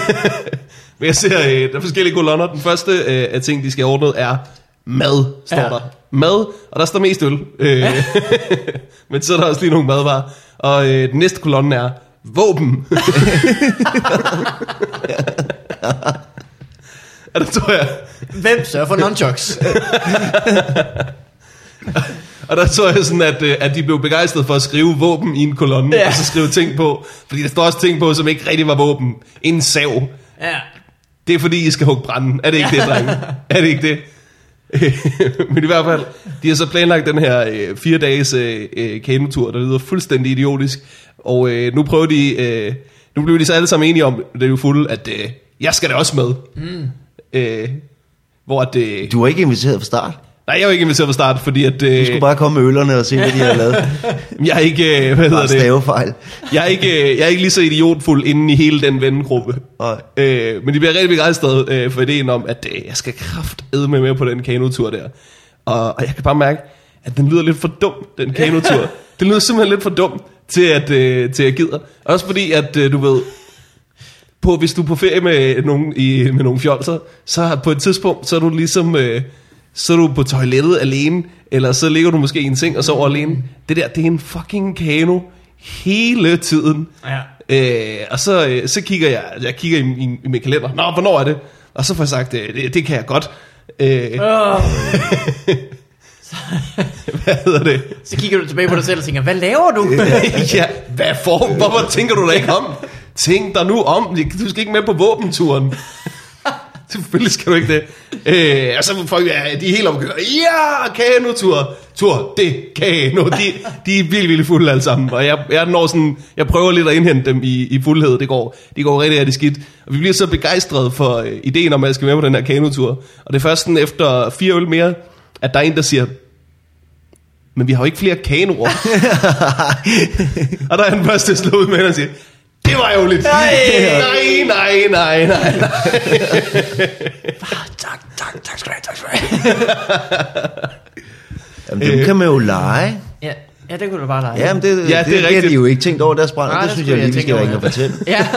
Men jeg ser, øh, der er forskellige kolonner. Den første øh, af ting, de skal have ordnet, er mad, står
Ja.
ja. der. Mad, og der står mest øl. Øh, men så er der også lige nogle madvarer. Og øh, den næste kolonne er våben. og der tror jeg,
Hvem sørger for nunchucks?
Og der så jeg sådan, at, øh, at de blev begejstrede for at skrive våben i en kolonne,
Ja.
ja. og så skrive ting på. Fordi der står også ting på, som ikke rigtig var våben. En sav.
ja.
Det er fordi, I skal hugge branden. Er det ikke det, drenge? Er det ikke det? Men i hvert fald, de har så planlagt den her øh, fire dages øh, øh, kanotur, der lyder fuldstændig idiotisk. Og øh, nu prøver de, øh, nu bliver de så alle sammen enige om, det er jo fulde, at øh, jeg skal da også med. Mm. Øh, hvor at, øh,
Du var ikke inviteret fra start.
Nej, jeg er jo ikke inviteret fra start, fordi at, øh,
Du skulle bare komme med ølerne og se, hvad de har lavet.
jeg er ikke, øh, hvad hedder det?
stavefejl.
Jeg er ikke, øh, jeg er ikke lige så idiotfuld inden i hele den vennegruppe.
Nej.
Øh, men de bliver rigtig begejstrede øh, for ideen om, at øh, jeg skal kraftedme med med på den kanotur der. Og, og jeg kan bare mærke, at den lyder lidt for dum, den kanotur. den lyder simpelthen lidt for dum til at, øh, til at gider. Også fordi, at øh, du ved, på, hvis du er på ferie med nogen, i, med nogle fjolser, så på et tidspunkt, så er du ligesom, øh, så er du på toilettet alene, eller så ligger du måske i en seng og sover alene. Det der, det er en fucking kano hele tiden.
Ja.
Øh, og så, øh, så kigger jeg, jeg kigger i, i, i min kalender, nå, hvornår er det? Og så får jeg sagt, øh, det, det kan jeg godt. Øh,
Oh.
hvad hedder det?
Så kigger du tilbage på dig selv og tænker, hvad laver du?
ja, hvad for? Hvorfor tænker du da ikke om? Tænk dig nu om. Du skal ikke med på våbenturen. Selvfølgelig skal du ikke det. Øh, og så får folk, ja, de er helt omkørt. Ja, kanotur. Tur, det, kano. De, de er vildt, vildt fulde alle sammen. Og jeg, jeg, når sådan, jeg prøver lidt at indhente dem i, i fuldhed. Det går, det går rigtig, rigtig skidt. Og vi bliver så begejstrede for øh, ideen om, at jeg skal med på den her kanotur. Og det er først sådan efter fire øl mere, at der er en, der siger, men vi har jo ikke flere kanoer. og der er den første slået ud med, og siger, det var ærgerligt.
Nej.
nej, nej, nej, nej.
tak, tak, tak skal du have, tak skal du have.
Jamen, dem kan man jo lege.
Ja, ja, det kunne du bare lege.
Ja, men det,
Ja,
det,
det er
det, det har de jo ikke tænkt over deres brænder.
Nej,
Det
det
synes
skulle
jeg lige, vi
jeg
skal ringe og fortælle.
Ja,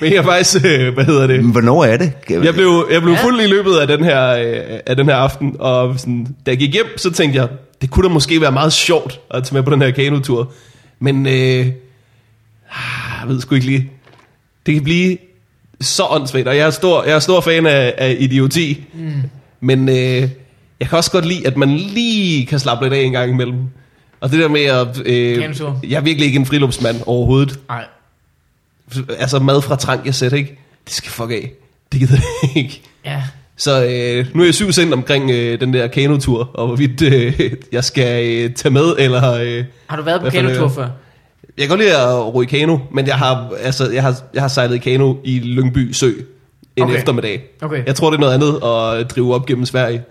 Men jeg er faktisk, øh, hvad hedder det?
Men hvornår er det?
Jeg blev, jeg blev
Ja.
fuld i løbet af den her, øh, af den her aften, og sådan, da jeg gik hjem, så tænkte jeg, det kunne da måske være meget sjovt at tage med på den her kanotur. Men øh, ah, jeg ved sgu ikke lige. Det kan blive så åndssvagt, og jeg er stor, jeg er stor fan af, af idioti. Mm. Men øh, jeg kan også godt lide, at man lige kan slappe lidt af en gang imellem. Og det der med at... Øh, jeg er virkelig ikke en friluftsmand overhovedet.
nej.
Altså mad fra trang, jeg sætter ikke. Det skal fuck af. Det gider jeg ikke.
Ja.
Så øh, nu er jeg syv sendt omkring øh, den der kanotur, og hvorvidt øh, jeg skal øh, tage med, eller... Øh,
Har du været på kanotur før?
Jeg kan godt lide at ro i kano, men jeg har, altså, jeg har, jeg har sejlet i kano i Lyngby Sø en
Okay.
eftermiddag.
Okay.
Jeg tror, det er noget andet at drive op gennem Sverige.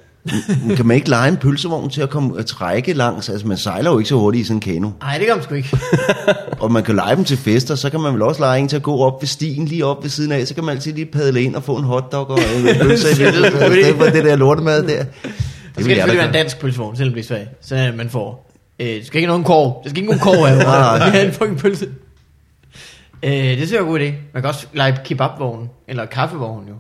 Kan man ikke lege en pølsevogn til at komme at trække langs? Altså, man sejler jo ikke så hurtigt i sådan en kano.
Nej, det gør man sgu ikke.
Og man kan lege dem til fester, så kan man vel også lege en til at gå op ved stien, lige op ved siden af. Så kan man altid lige padle ind og få en hotdog og en pølse i
Det er
for det der lortemad der.
Det skal selvfølgelig være en dansk pølsevogn, selvom det er svært. Så det, man får. Øh, det skal ikke nogen korv. Det skal ikke nogen korv af. Det er en fucking pølse. Øh, det synes jeg god idé. Man kan også lege kebabvogn, eller kaffevogn jo.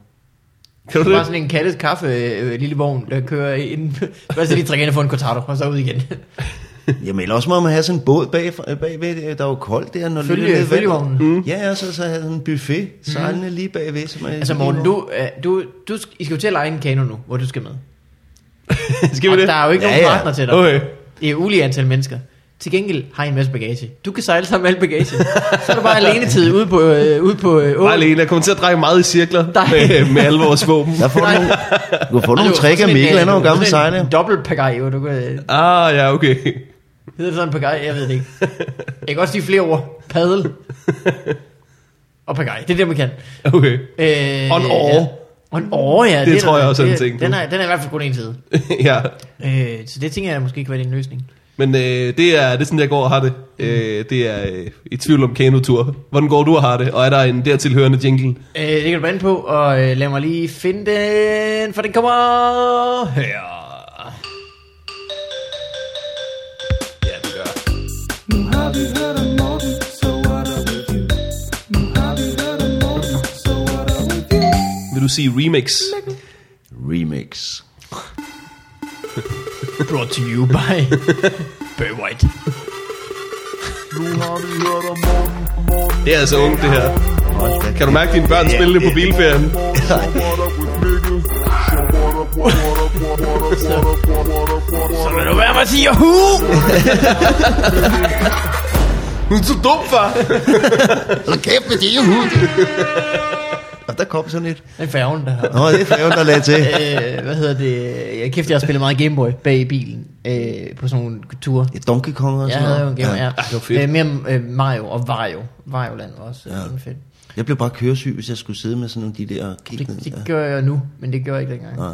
Kan du
Bare
det?
sådan en kattet kaffe øh, lille vogn, der kører ind. Først lige drikke ind og få en cortado, og så ud igen.
Jamen ellers også må man have sådan en båd bag, bagved. Der er jo koldt der. Når
Følge, følgevognen.
vandet. Ja, og så, så have sådan en buffet sejlende lige bagved. Som er
Altså Morten, du, øh, du, du, sk- I skal jo til at lege en kano nu, hvor du skal med.
Skal vi
og
det?
der er jo ikke
Ja,
nogen
ja.
partner til dig.
Okay.
Det er ulige antal mennesker. Til gengæld har I en masse bagage. Du kan sejle sammen med al bagage. så er du bare alene tid ude på, øh, ude på øh, åen.
Bare alene. Jeg kommer til at dreje meget i cirkler
Nej.
med, med alle vores våben.
Der får du nogle, du kan få
Og
nogle trick af Mikkel,
en,
han er jo gammel
sådan en
sejler.
Dobbelt pagaj, du kan...
Ah, ja, okay.
Hedder det sådan pagaj? Jeg ved det ikke. Jeg kan også sige flere ord. Padel. Og pagaj. Det er det, man kan.
Okay.
Øh,
en åre.
Ja. Og en åre, ja.
Det
er
tror
der-
jeg også er en
det-
ting.
Den er, den er i hvert fald kun en side.
ja.
Øh, så det tænker jeg måske kan være din løsning.
Men øh, det, er, det er sådan, jeg går og har det. Øh, det er øh, i tvivl om kanotur. Hvordan går du og har det? Og er der en dertilhørende jingle?
Øh, det kan du vende på, og øh, lad mig lige finde den, for den kommer her.
Ja, det gør.
Nu har vi hørt
sige remix?
Remix.
Brought to you by Barry White.
Det er altså ungt, det her. Kan du mærke dine børn spille det på bilferien?
Så vil du være med at sige Yahoo!
Du er så dum, far!
Hold kæft med det, juhu. Og der kom sådan et.
Det er færgen, der har...
Nå, det er færgen, der lagde til.
øh, hvad hedder det? Jeg kæft, jeg har spillet meget Gameboy bag i bilen øh, på sådan nogle ture.
Et Donkey Kong og
Jeg
sådan
havde jo en
noget.
Game, ja.
Ah, det var fedt.
Øh, mere øh, Mario og Vario. Vario Land var også ja.
Ja.
fedt.
Jeg blev bare køresyg, hvis jeg skulle sidde med sådan nogle de der
Det,
ned.
det
ja.
gør jeg nu, men det gør jeg ikke dengang.
Nå.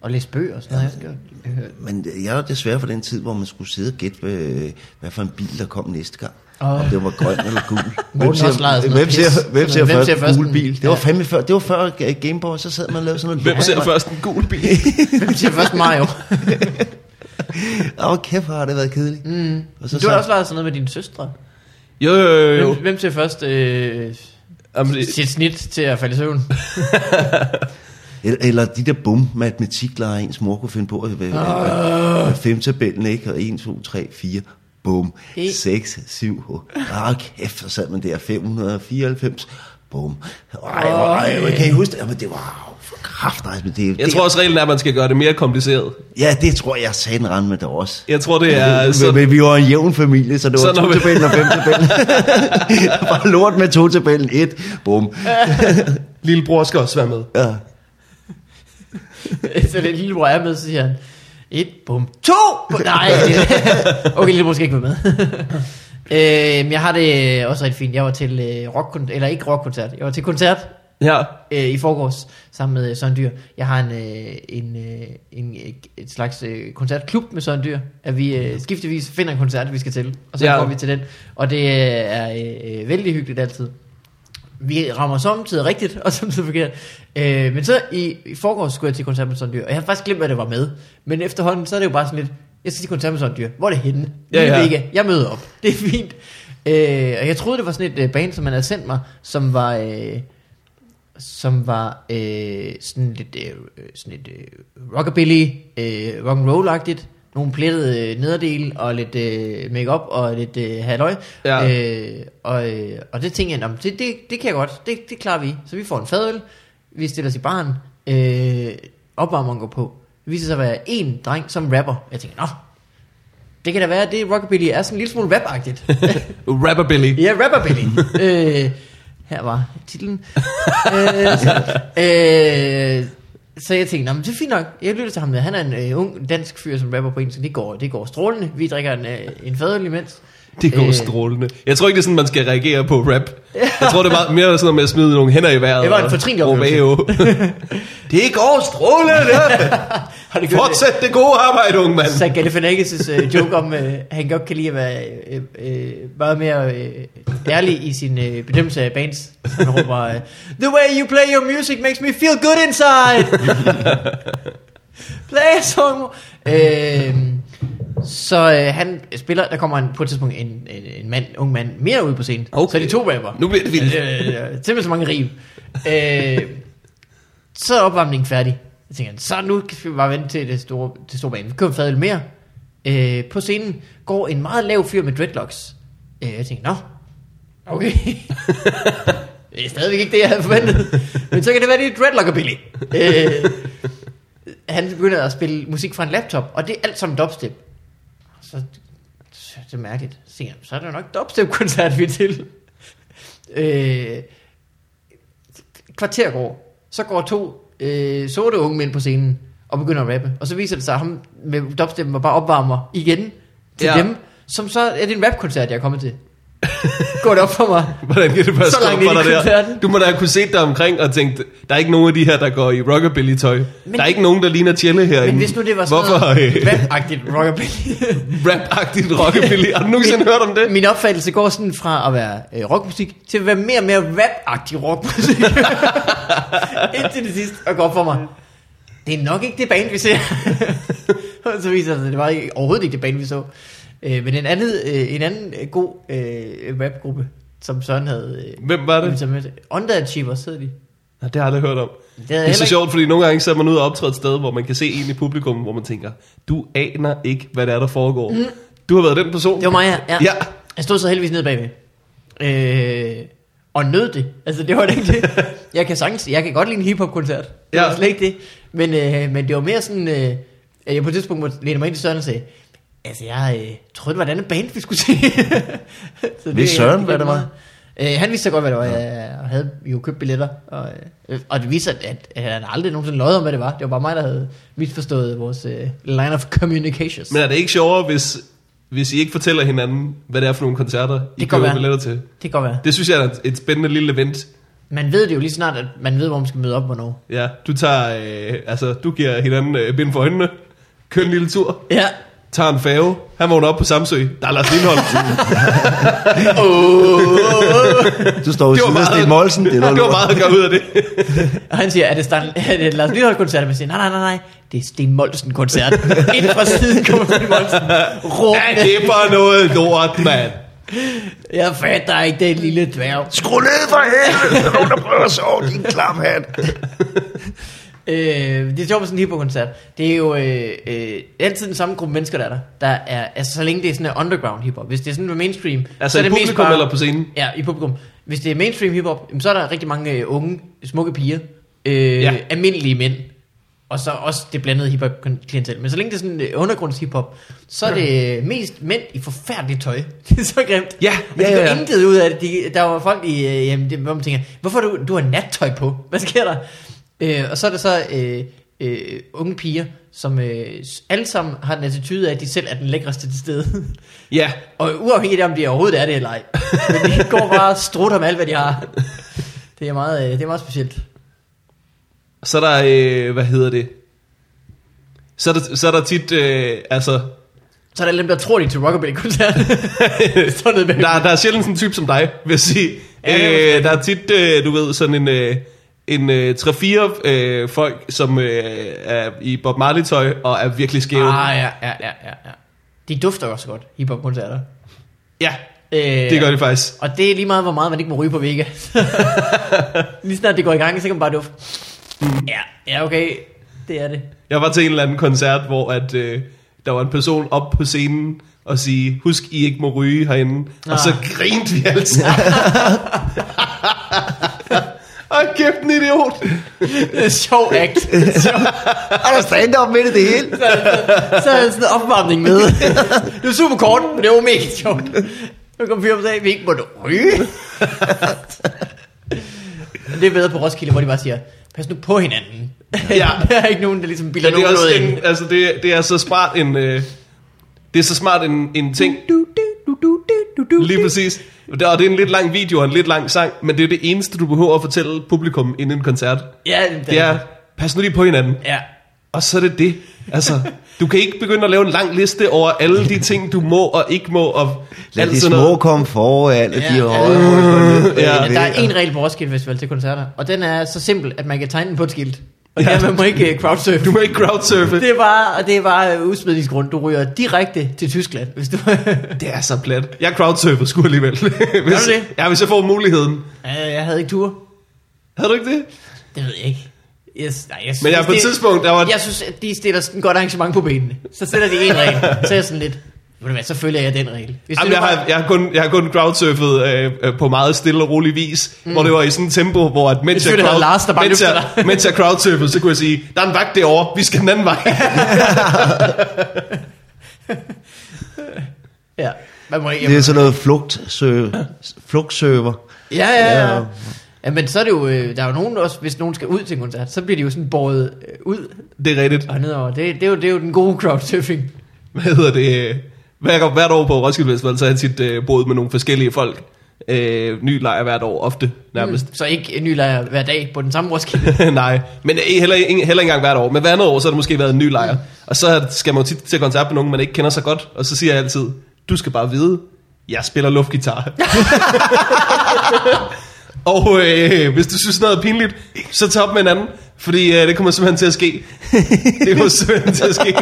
Og læse bøger og sådan noget. Jeg øh.
Men jeg er desværre for den tid, hvor man skulle sidde og gætte, hvad, hvad for en bil, der kom næste gang.
Åh.
Om det var grøn eller gul.
Legede sådan
hvem ser, hvem ser,
Hvem
først,
ser først
gul bil? Det var fandme før, det var før Gameboy, så sad man og lavede sådan noget
Hvem ser først en gul bil?
Hvem siger først Mario?
Åh, oh, kæft, har det været kedeligt. Mm. Og så
Du har også leget sådan noget med dine søstre.
Jo, jo, jo. jo.
Hvem, hvem ser først øh,
Jamen, det,
sit snit til at falde i søvn?
Eller, eller de der bum matematiklejer, ens mor kunne finde på. At, uh.
Ah.
Femtabellen, ikke? Og 1, 2, 3, 4, bum.
En.
6, 7, 8. Ah, kæft, så sad man der. 594, bum. Ej, ej, ej, kan I huske det? Jamen, det var for kraft, altså, men det,
jeg
det,
tror også, reglen er, at man skal gøre det mere kompliceret.
Ja, det tror jeg, sagde den rende med det også.
Jeg tror, det er...
Men,
Så,
men vi var en jævn familie, så det var
Så når vi-
to-tabellen og fem-tabellen. Bare lort med to-tabellen. Et, bum.
lillebror skal også være med.
Ja.
så det lillebror er med, så siger han, et, bum, to! Nej, det- okay, lillebror skal ikke være med. øh, jeg har det også rigtig fint. Jeg var til øh, rockkoncert, eller ikke rockkoncert, jeg var til koncert
Ja.
øh, i forgårs sammen med øh, Søren Dyr. Jeg har en, øh, en, øh, en øh, et slags øh, koncertklub med Søren Dyr, at vi øh, skiftevis finder en koncert, vi skal til, og så
Ja.
går vi til den. Og det øh, er øh, øh, vældig hyggeligt altid. Vi rammer samtidig rigtigt, og samtidig forkert. Øh, men så i, i forgårs skulle jeg til koncert med Søren Dyr, og jeg har faktisk glemt, at det var med. Men efterhånden, så er det jo bare sådan lidt, jeg skal til koncert med Søren Dyr. Hvor er det henne?
Ja,
Ja. Vega. Jeg møder op. Det er fint. Øh, og jeg troede, det var sådan et øh, band, som man havde sendt mig, som var... Øh, som var øh, sådan lidt, øh, sådan lidt øh, rockabilly, øh, rock and roll agtigt nogle plettede øh, nederdele og lidt øh, makeup og lidt øh, halløj.
Ja.
Øh, og, øh, og det tænkte jeg, "Nå, men det, det, det kan jeg godt, det, det klarer vi. Så vi får en fadøl, vi stiller os i baren, øh, opvarmeren går på. Det viser sig at være en dreng som rapper. Jeg tænker, nå, det kan da være, at det rockabilly er sådan en lille smule rap-agtigt.
Rapperbilly.
Ja, Rapperbilly. øh, her var titlen. øh, så, øh, så jeg tænkte, men det er fint nok. Jeg lytter til ham. Han er en øh, ung dansk fyr, som rapper på engelsk. Det går, det går strålende. Vi drikker en, øh, en fadøl imens.
Det går
Øh.
strålende. Jeg tror ikke, det er sådan, man skal reagere på rap. Jeg tror, det er meget mere sådan noget med at smide nogle hænder i vejret.
Det var en fortrinlig oplevelse.
Det går strålende.
Har gjort
Fortsæt det gode arbejde, unge mand.
Zach Galifianakis' uh, joke om, uh, han godt kan lide at være uh, uh, meget mere uh, ærlig i sin uh, bedømmelse af bands. Han råber, uh, The way you play your music makes me feel good inside. play a song. more." Uh, så uh, han spiller, der kommer en, på et tidspunkt en, en, en mand, ung mand mere ud på scenen.
Okay.
Så de to rapper.
Nu bliver det vildt.
Øh, simpelthen så mange rim. Øh, så er opvarmningen færdig. Jeg tænker, så nu skal vi bare vente til det store, det store bane. Vi køber fadøl mere. Øh, på scenen går en meget lav fyr med dreadlocks. Øh, jeg tænker, nå, okay. det er stadigvæk ikke det, jeg havde forventet. Men så kan det være, det er dreadlockabilly. Øh, han begynder at spille musik fra en laptop, og det er alt sammen dubstep. Så så er det mærkeligt. Så så er det jo nok dubstep-koncert, vi er til. Øh, kvarter går. Så går to øh, sorte unge mænd på scenen og begynder at rappe. Og så viser det sig, at ham med dubstep var bare opvarmer igen til
ja.
dem. Som så er det en rapkoncert, jeg er kommet til. Går det op for mig?
Hvordan kan det bare
Så langt
for dig der? Du må da have kunne se dig omkring og tænkt, der er ikke nogen af de her, der går i rockabilly-tøj.
Men-
der er ikke nogen, der ligner Tjelle herinde.
Men hvis nu det var sådan
Hvorfor
noget rap-agtigt rockabilly.
rap-agtigt rockabilly? Har du nogensinde hørt om det?
Min opfattelse går sådan fra at være øh, rockmusik til at være mere og mere rap-agtig rockmusik. Indtil det sidste og går for mig. Det er nok ikke det band, vi ser. så viser det det var ikke, overhovedet ikke det band, vi så. Øh, men en, andet, øh, en anden øh, god øh, rapgruppe, som Søren havde... Øh,
Hvem var det?
med. Underachievers hedder de.
Nå, det har jeg aldrig hørt om.
Det,
Det er så sjovt, fordi nogle gange så man ude og optræde et sted, hvor man kan se en i publikum, hvor man tænker, du aner ikke, hvad det er, der foregår. Mm. Du har været den person.
Det var mig, ja. ja.
Ja.
Jeg stod så heldigvis nede bagved. Øh, og nød det. Altså, det var det ikke det. Jeg kan sagtens, jeg kan godt lide en hiphop-koncert. Det var
Ja.
slet ikke det. Men, øh, men det var mere sådan, øh, jeg på et tidspunkt måtte læne mig ind i Søren og sige, altså, jeg øh, troede, det var et andet band, vi skulle se. så
Vidste Søren, hvad det var?
Øh, han vidste så godt, hvad det var. Jeg havde jo købt billetter. Og, øh, og det viser, at, at han aldrig nogensinde løjet om, hvad det var. Det var bare mig, der havde misforstået vores øh, line of communications.
Men er det ikke sjovere, hvis, hvis I ikke fortæller hinanden, hvad det er for nogle koncerter, I
kan
køber
være.
billetter til?
det kan godt være.
Det synes jeg er et- et spændende lille event.
Man ved det jo lige snart, at man ved, hvor man skal møde op, hvornår.
Ja, du tager, øh, altså, du giver hinanden øh, bind for øjnene, kører en lille tur,
Ja.
Tager en fave, han vågner op på Samsø, der er Lars Lindholm.
Du står ved
Det var
siden af
meget-
Sten Molsen. Det er noget
det var meget at gøre ud af det.
Og han siger, er det, Stan, er det Lars Lillehold koncert? Man siger, nej, nej, nej, nej, det er Sten Molsen koncert. Ind fra siden kommer Sten Molsen.
Ja,
Råbende.
det er bare noget lort, mand.
Jeg fatter ikke den lille dværg.
Skru ned for helvede! Der er nogen, der prøver at sove, din klam hat.
Øh, det er sjovt med sådan en hiphop-koncert. Det er jo øh, øh, altid den samme gruppe mennesker, der er der. der er, altså, så længe det er sådan en underground hiphop. Hvis det er sådan en mainstream,
Altså
så er
i
det mest
publikum
bare,
eller på scenen?
Ja, i publikum. Hvis det er mainstream hiphop, så er der rigtig mange øh, unge, smukke piger. Øh,
Ja.
Almindelige mænd. Og så også det blandede hiphop-klientel. Men så længe det er sådan øh, undergrunds hiphop, så er det øh, mest mænd i forfærdeligt tøj. det er så grimt.
Ja,
Men
ja,
de
ja,
går
ja.
intet ud af det. De, der var folk i, øh, jamen, det, hvor man tænker, hvorfor du, du har nattøj på? Hvad sker der? Øh, og så er der så øh, øh, unge piger, som øh, alle sammen har den attitude af, at de selv er den lækreste til stede.
Ja,
og uafhængigt af, om de overhovedet er det eller ej. Men de går bare og strutter med alt, hvad de har. Det er meget, øh, det er meget specielt.
så er der, øh, hvad hedder det? Så er der, så er der tit, øh, altså,
Så er der alle dem, der tror, de er til rockabilly-koncert.
Der, der er sjældent sådan en type som dig, vil jeg sige.
Ja,
øh, der er tit, øh, du ved, sådan en, øh, en øh, 3-4 øh, folk, som øh, er i Bob Marley-tøj og er virkelig skæve.
Ah, ja, ja, ja, ja, ja. De dufter også godt, hiphop-koncerter.
Ja,
Øh,
det gør de faktisk.
Og det er lige meget, hvor meget man ikke må ryge på Vega. lige snart det går i gang, så kan man bare dufte. Ja, ja, okay. Det er det.
Jeg var til en eller anden koncert, hvor at, øh, der var en person op på scenen og sige, husk, I ikke må ryge herinde. Ah. Og så
Ah.
grinte vi alle sammen. Ej, kæft en idiot.
Det er sjov act. Sjov.
Er der stand-up midt i det hele?
så er der sådan en opvarmning med. det var super kort, men det var mega sjovt. Nu kom fyren og sagde, vi ikke måtte ryge. det er bedre på Roskilde, hvor de bare siger, pas nu på hinanden.
Ja.
der er ikke nogen, der ligesom bilder
Men det er,
noget ind.
en, altså det, det er så smart en, øh, det er så smart en, en ting.
Du, du, du, du, du, du,
Lige præcis. Og det er en lidt lang video og en lidt lang sang, men det er det eneste, du behøver at fortælle publikum inden en koncert.
Ja,
Det er, pas nu lige på hinanden.
Ja.
Og så er det det. Altså, du kan ikke begynde at lave en lang liste over alle de ting, du må og ikke må. Og
Lad de små
noget.
komme foran, og de
Ja,
høje
ja.
Ja.
Ja, der er en regel på Roskilde Festival til koncerter, og den er så simpel, at man kan tegne den på et skilt. Og ja, man må ikke øh, crowdsurfe.
Du må ikke crowdsurfe.
Det og det bare øh, udsmidningsgrund. Du ryger direkte til Tyskland, hvis du...
Det er så plat. Jeg crowdsurfer sgu alligevel. hvis,
det?
Ja, hvis jeg får muligheden.
Ja, jeg havde ikke tur.
Havde du ikke det?
Det ved jeg ikke. Yes, nej, jeg synes,
Men jeg på et tidspunkt, der var...
Jeg synes, at de stiller sådan et godt arrangement på benene. Så sætter de en regel. Så er jeg sådan lidt, ved så følger jeg den regel. Hvis
Jamen, jeg,
nu
har, jeg, har kun, jeg har kun crowdsurfet øh, øh, på meget stille og rolig vis, mm. hvor det var i sådan et tempo, hvor at mens, jeg,
selvfølgelig Lars, der bare
mens, jeg, mens jeg crowdsurfede, så kunne jeg sige, der er en vagt derovre, vi skal den anden vej.
Ja, man må ikke...
Det er sådan noget flugtserver.
Ja, ja, ja.
Ja.
Ja, men så er det jo, øh, der er jo nogen også, hvis nogen skal ud til en koncert, så bliver de jo sådan båret øh, ud
det er rigtigt.
og nedover. Det, det, er jo, det er jo den gode crowdsurfing.
Hvad hedder det? Hver, hvert år på Roskilde Festival, så har han tit øh, boet med nogle forskellige folk. Øh, ny lejr hvert år, ofte nærmest.
Mm, så ikke en ny lejr hver dag på den samme Roskilde.
Nej, men øh, heller, ikke- heller ikke engang hvert år. Men hver andet år, så har der måske været en ny lejr. Og så skal man jo tit til koncert med nogen, man ikke kender så godt. Og så siger jeg altid, du skal bare vide, jeg spiller luftgitar. og øh, hvis du synes noget er pinligt, så tag op med en anden. Fordi øh, det kommer simpelthen til at ske. Det kommer simpelthen til at ske.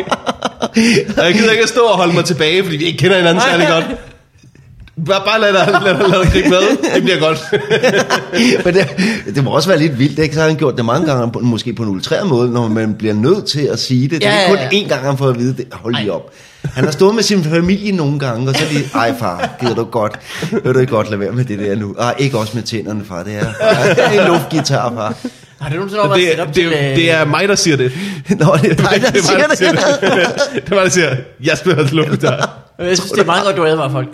Og jeg gider ikke at stå og holde mig tilbage, fordi vi ikke kender hinanden særlig godt. Bare, bare lad dig, lad dig, lad dig gribe med. Det bliver godt.
Men det, det må også være lidt vildt, ikke? Så har han gjort det mange gange, måske på en ultreret måde, når man bliver nødt til at sige det. Det er
Ja,
kun
ja.
én gang, han får at vide det. Hold lige op. Han har stået med sin familie nogle gange, og så er de, ej far, gider du godt, vil du ikke godt lade være med det der nu? Ej, ikke også med tænderne, far, det er, det er en luftgitar, far.
Har du nogensinde overvejet at sætte
Det,
op
det,
til... øh,
det er mig, der siger det.
Nå, det er dig, der
det er
siger
mig, der siger
det.
det. det var der siger, jeg spiller til luftgitar.
Jeg synes, det er meget godt, du advarer folk.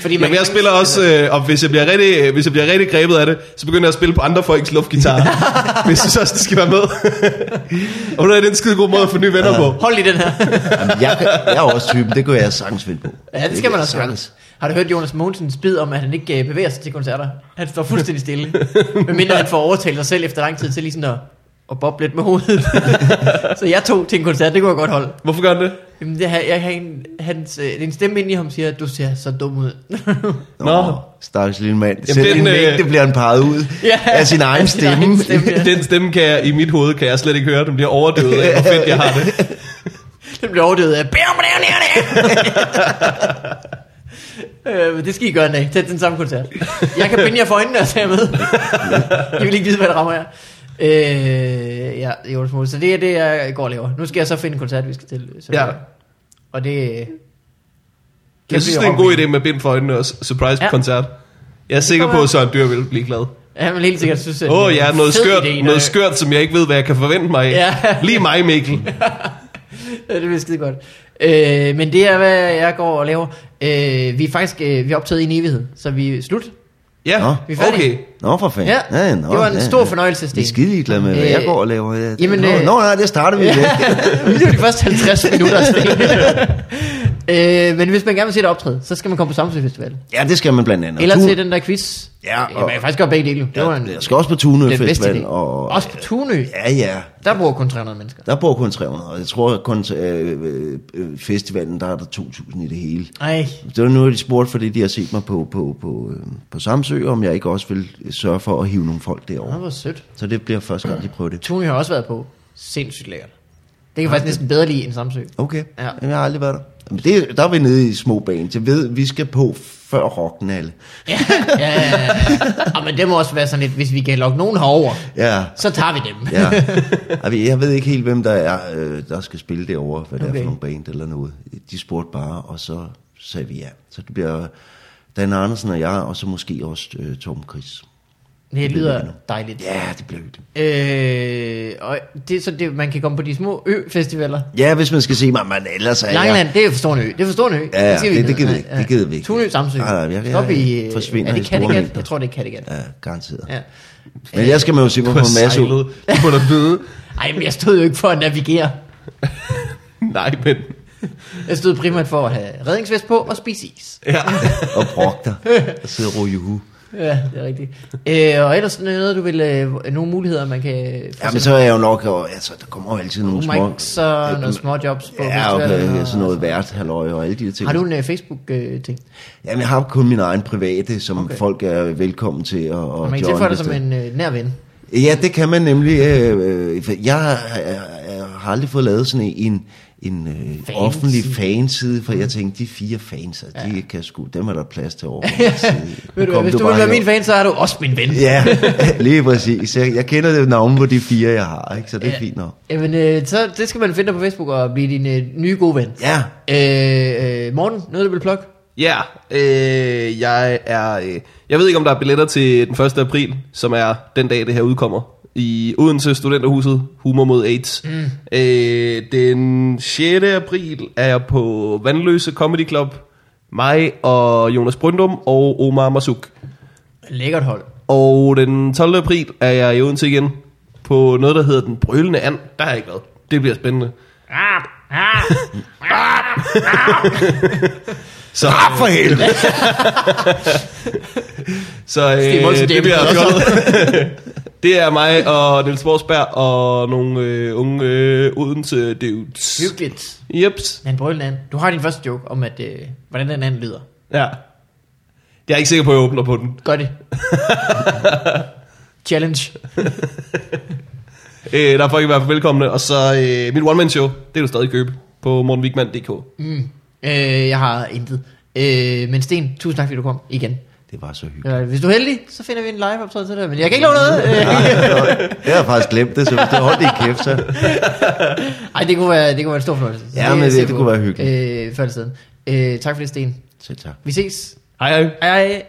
Fordi man
Jamen, jeg spiller også, øh, og hvis jeg, bliver rigtig, hvis jeg bliver rigtig grebet af det, så begynder jeg at spille på andre folks luftgitar. hvis jeg synes også, det skal være med. og nu er det en skide god måde at få nye venner på.
Hold i den her.
Jamen, jeg, jeg er også typen, det kan jeg sagtens finde på.
ja, det skal man også gøre.
sagtens.
Har du hørt Jonas Mogensens bid om, at han ikke øh, bevæger sig til koncerter? Han står fuldstændig stille. Medmindre han får overtalt sig selv efter lang tid til lige sådan at, at boble lidt med hovedet. så jeg tog til en koncert, det kunne jeg godt holde.
Hvorfor gør han det?
Jamen, det, har- jeg har en, hans, øh, er en stemme inde i ham, siger, at du ser så dum ud.
Nå, stakkels lille mand.
Jamen,
Selv
den, øh,
vægte bliver han peget ud
Ja,
af sin egen
af sin
stemme.
egen stemme, ja.
Den stemme kan jeg, i mit hoved kan jeg slet ikke høre. Den bliver overdøvet af, hvor fedt jeg har det.
Den bliver overdøvet af... Øh, det skal I gøre en dag. Tæt den samme koncert. Jeg kan binde jer for øjnene og tage med. I vil ikke vide, hvad der rammer jer. Øh, ja, Jonas Mål. Så det er det, jeg går og laver. Nu skal jeg så finde en koncert, vi skal til. Så,
Ja.
Og det...
Jeg synes, det er en god idé med bind for øjnene og surprise-koncert. Jeg er sikker på, at Søren Dyr vil blive glad.
Ja, men helt sikkert synes, at
Åh oh,
er en
noget
fed
skørt,
idé, når-
noget skørt, som jeg ikke ved, hvad jeg kan forvente mig af.
Ja.
Lige mig, Mikkel.
Ja, det bliver skide godt. Øh, men det er, hvad jeg går og laver. Øh, vi er faktisk øh, vi er optaget i en evighed, så vi er slut.
Ja,
Nå.
Vi er færdige.
okay.
Nå, for fanden.
Ja, det var en stor fornøjelse, Sten.
Jeg er skide ligeglad med, hvad
Øh,
jeg går og laver. Ja,
jamen,
nå,
øh,
nå, nej, det starter vi med.
det var de første 50 minutter, Sten. Øh, men hvis man gerne vil se det optræde, så skal man komme på Samsø Festival.
Ja, det skal man blandt andet.
Eller til den der quiz.
Ja,
og, man kan faktisk gøre begge dele. Det var en,
Jeg skal også på Tunø Festival. Og,
Også på Tunø.
Ja, ja.
Der bor kun 300 mennesker.
Der bor kun 300, og jeg tror, at kun øh, øh, øh, festivalen, der er der 2.000 i det hele.
Ej,
Det var nu, de spurgte, fordi de har set mig på, på, på, øh, på Samsø, om jeg ikke også vil sørge for at hive nogle folk
det
derover.
var sødt.
Så det bliver første gang, de prøver det.
Tunø har også været på. Sindssygt lækkert. Det kan faktisk næsten bedre lide end Samsø.
Okay,
Ja.
ja. jeg har aldrig været der. Det, der er vi nede i små bands. Jeg ved, vi skal på før rocknalle.
Ja, ja, ja. ja. Ah, men det må også være sådan lidt, hvis vi kan lokke nogen herover,
Ja,
så tager vi dem.
ja. Jeg ved- ikke helt, hvem der er, øh, der skal spille derovre, hvad det er for nogle band eller noget. De spurgte bare, og så sagde vi ja. Så det bliver Dan Andersen og jeg, og så måske også øh, Tom Chris.
Det lyder dejligt.
Ja, det bliver hyggeligt.
Øh, og det, så det, man kan komme på de små ø-festivaler.
Ja, hvis man skal se mig, men ellers er
Langeland,
jeg...
det er for en ø. Det er for en ø.
Ja, det- det
ikke.
gider vi ikke. Det gider vi ikke.
Tunø, Samsø.
Nej, nej, jeg- jeg-
Stop i, øh,
forsvinder
er
i
det Kattegat? Jeg tror, det er Kattegat.
Ja, garanteret.
Ja.
Men jeg skal med jo mig på en masse...
Du må da vide.
Ej, men jeg stod jo ikke for at navigere.
Nej, men
Jeg stod primært for at have redningsvest på og spise is.
Ja.
Og brok dig. Og sidde og ryge juhu.
Ja, det er rigtigt. Øh, og ellers noget, du vil... Øh, nogle muligheder, man kan...
Ja, men så er jeg jo nok, og, altså, der kommer jo altid nogle små...
Mics og noget små jobs på
Ja, okay,
og-
sådan noget vært, halløj og alle de her ting.
Har du en uh, Facebook-ting?
Jamen, jeg har kun min egen private, som
Okay.
folk er velkommen til at,
Og man kan tilføje dig som en uh, nær ven.
Ja, det kan man nemlig. Øh, øh, jeg, jeg, jeg har aldrig fået lavet sådan en, en øh,
Fanside.
offentlig fanside, for jeg tænkte, de fire fans, ja. de kan sgu, dem er der plads til over. side.
Ved du,
Kom
hvis du
bare
vil være min fan, så er du også min ven.
Ja, lige præcis. Jeg, jeg kender det navn på de fire, jeg har, ikke? så det er fint nok.
Jamen, øh, så det skal man finde dig på Facebook og blive din øh, nye gode ven.
Ja,
Øh, øh, Morten, noget du vil plukke?
Ja, øh, jeg er... Øh, jeg ved ikke, om der er billetter til den 1. april, som er den dag, det her udkommer. I Odense Studenterhuset, Humor mod AIDS. Mm. Øh, den 6. april er jeg på Vandløse Comedy Club. Mig og Jonas Brøndum og Omar Masuk.
Lækkert hold.
Og den 12. april er jeg i Odense igen på noget, der hedder Den Brølende And. Der har jeg ikke været. Det bliver spændende. Så,
ah, for helvede.
så øh, det bliver
er
fjollet. det er mig og Niels Forsberg og nogle øh, unge øh, Odense dudes.
Hyggeligt.
Jeps.
Men brølende and. Du har din første joke om, at, øh, hvordan den anden lyder.
Ja. Jeg er ikke sikker på, at jeg åbner på den.
Gør det. Challenge.
Øh, der er folk i hvert fald velkomne. Og så øh, mit one-man-show, det kan du stadig købe på morgenwigman.dk.
Mm. Øh, jeg har intet. Øh, men Sten, tusind tak, fordi du kom igen.
Det var så hyggeligt.
Ja, hvis du er heldig, så finder vi en live optræden til dig, men jeg kan ikke love noget.
Jeg har faktisk glemt det, så hvis du holdt i kæft, så...
Ej, det kunne være, det kunne være en stor fornøjelse.
Ja, men det, det, kunne være hyggeligt.
Øh, før det siden. Øh, tak for det, Sten.
Selv tak.
Vi ses.
Hej, hej.
Hej, hej.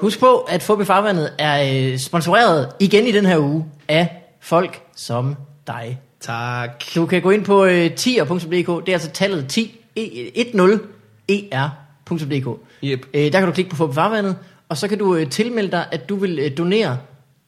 Husk på, at Fubi Farvandet er øh, sponsoreret igen i den her uge af folk som dig.
Tak.
Du kan gå ind på øh, 10.dk, det er altså tallet 10, 10 e- er.dk.
Yep.
Øh, der kan du klikke på Få på farvandet, og så kan du øh, tilmelde dig, at du vil øh, donere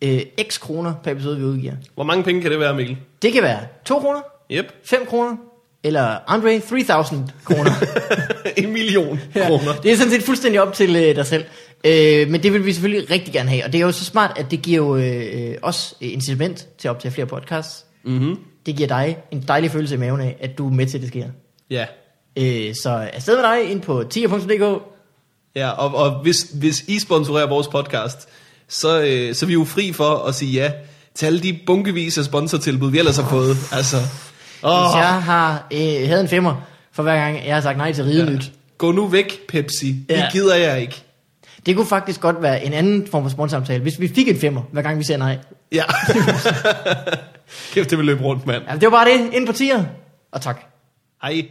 øh, x kroner per episode, vi udgiver.
Hvor mange penge kan det være, Mikkel?
Det kan være 2 kroner,
yep.
5 kroner, eller Andre 3000 kroner.
en million kroner.
Ja, det er sådan set fuldstændig op til øh, dig selv. Øh, men det vil vi selvfølgelig rigtig gerne have. Og det er jo så smart, at det giver jo øh, os øh, incitament til at optage flere podcasts.
Mm-hmm.
Det giver dig en dejlig følelse i maven af, at du er med til, at det sker.
Ja.
Øh, så afsted med dig ind på tier.dk.
Ja, og, og hvis, hvis I sponsorerer vores podcast, så, øh, så er vi jo fri for at sige ja til alle de bunkevis af sponsortilbud, vi ellers har fået. Altså, åh,
Hvis jeg har øh, havde en femmer for hver gang, jeg har sagt nej til Ridenyt. Ja.
gå nu væk, Pepsi. Det
Ja.
gider jeg ikke.
Det kunne faktisk godt være en anden form for sponsorsamtale, hvis vi fik en femmer, hver gang vi siger nej.
Ja. Kæft, det vil løbe rundt, mand.
Ja, det var bare det. Ind på tier. Og tak.
Hej.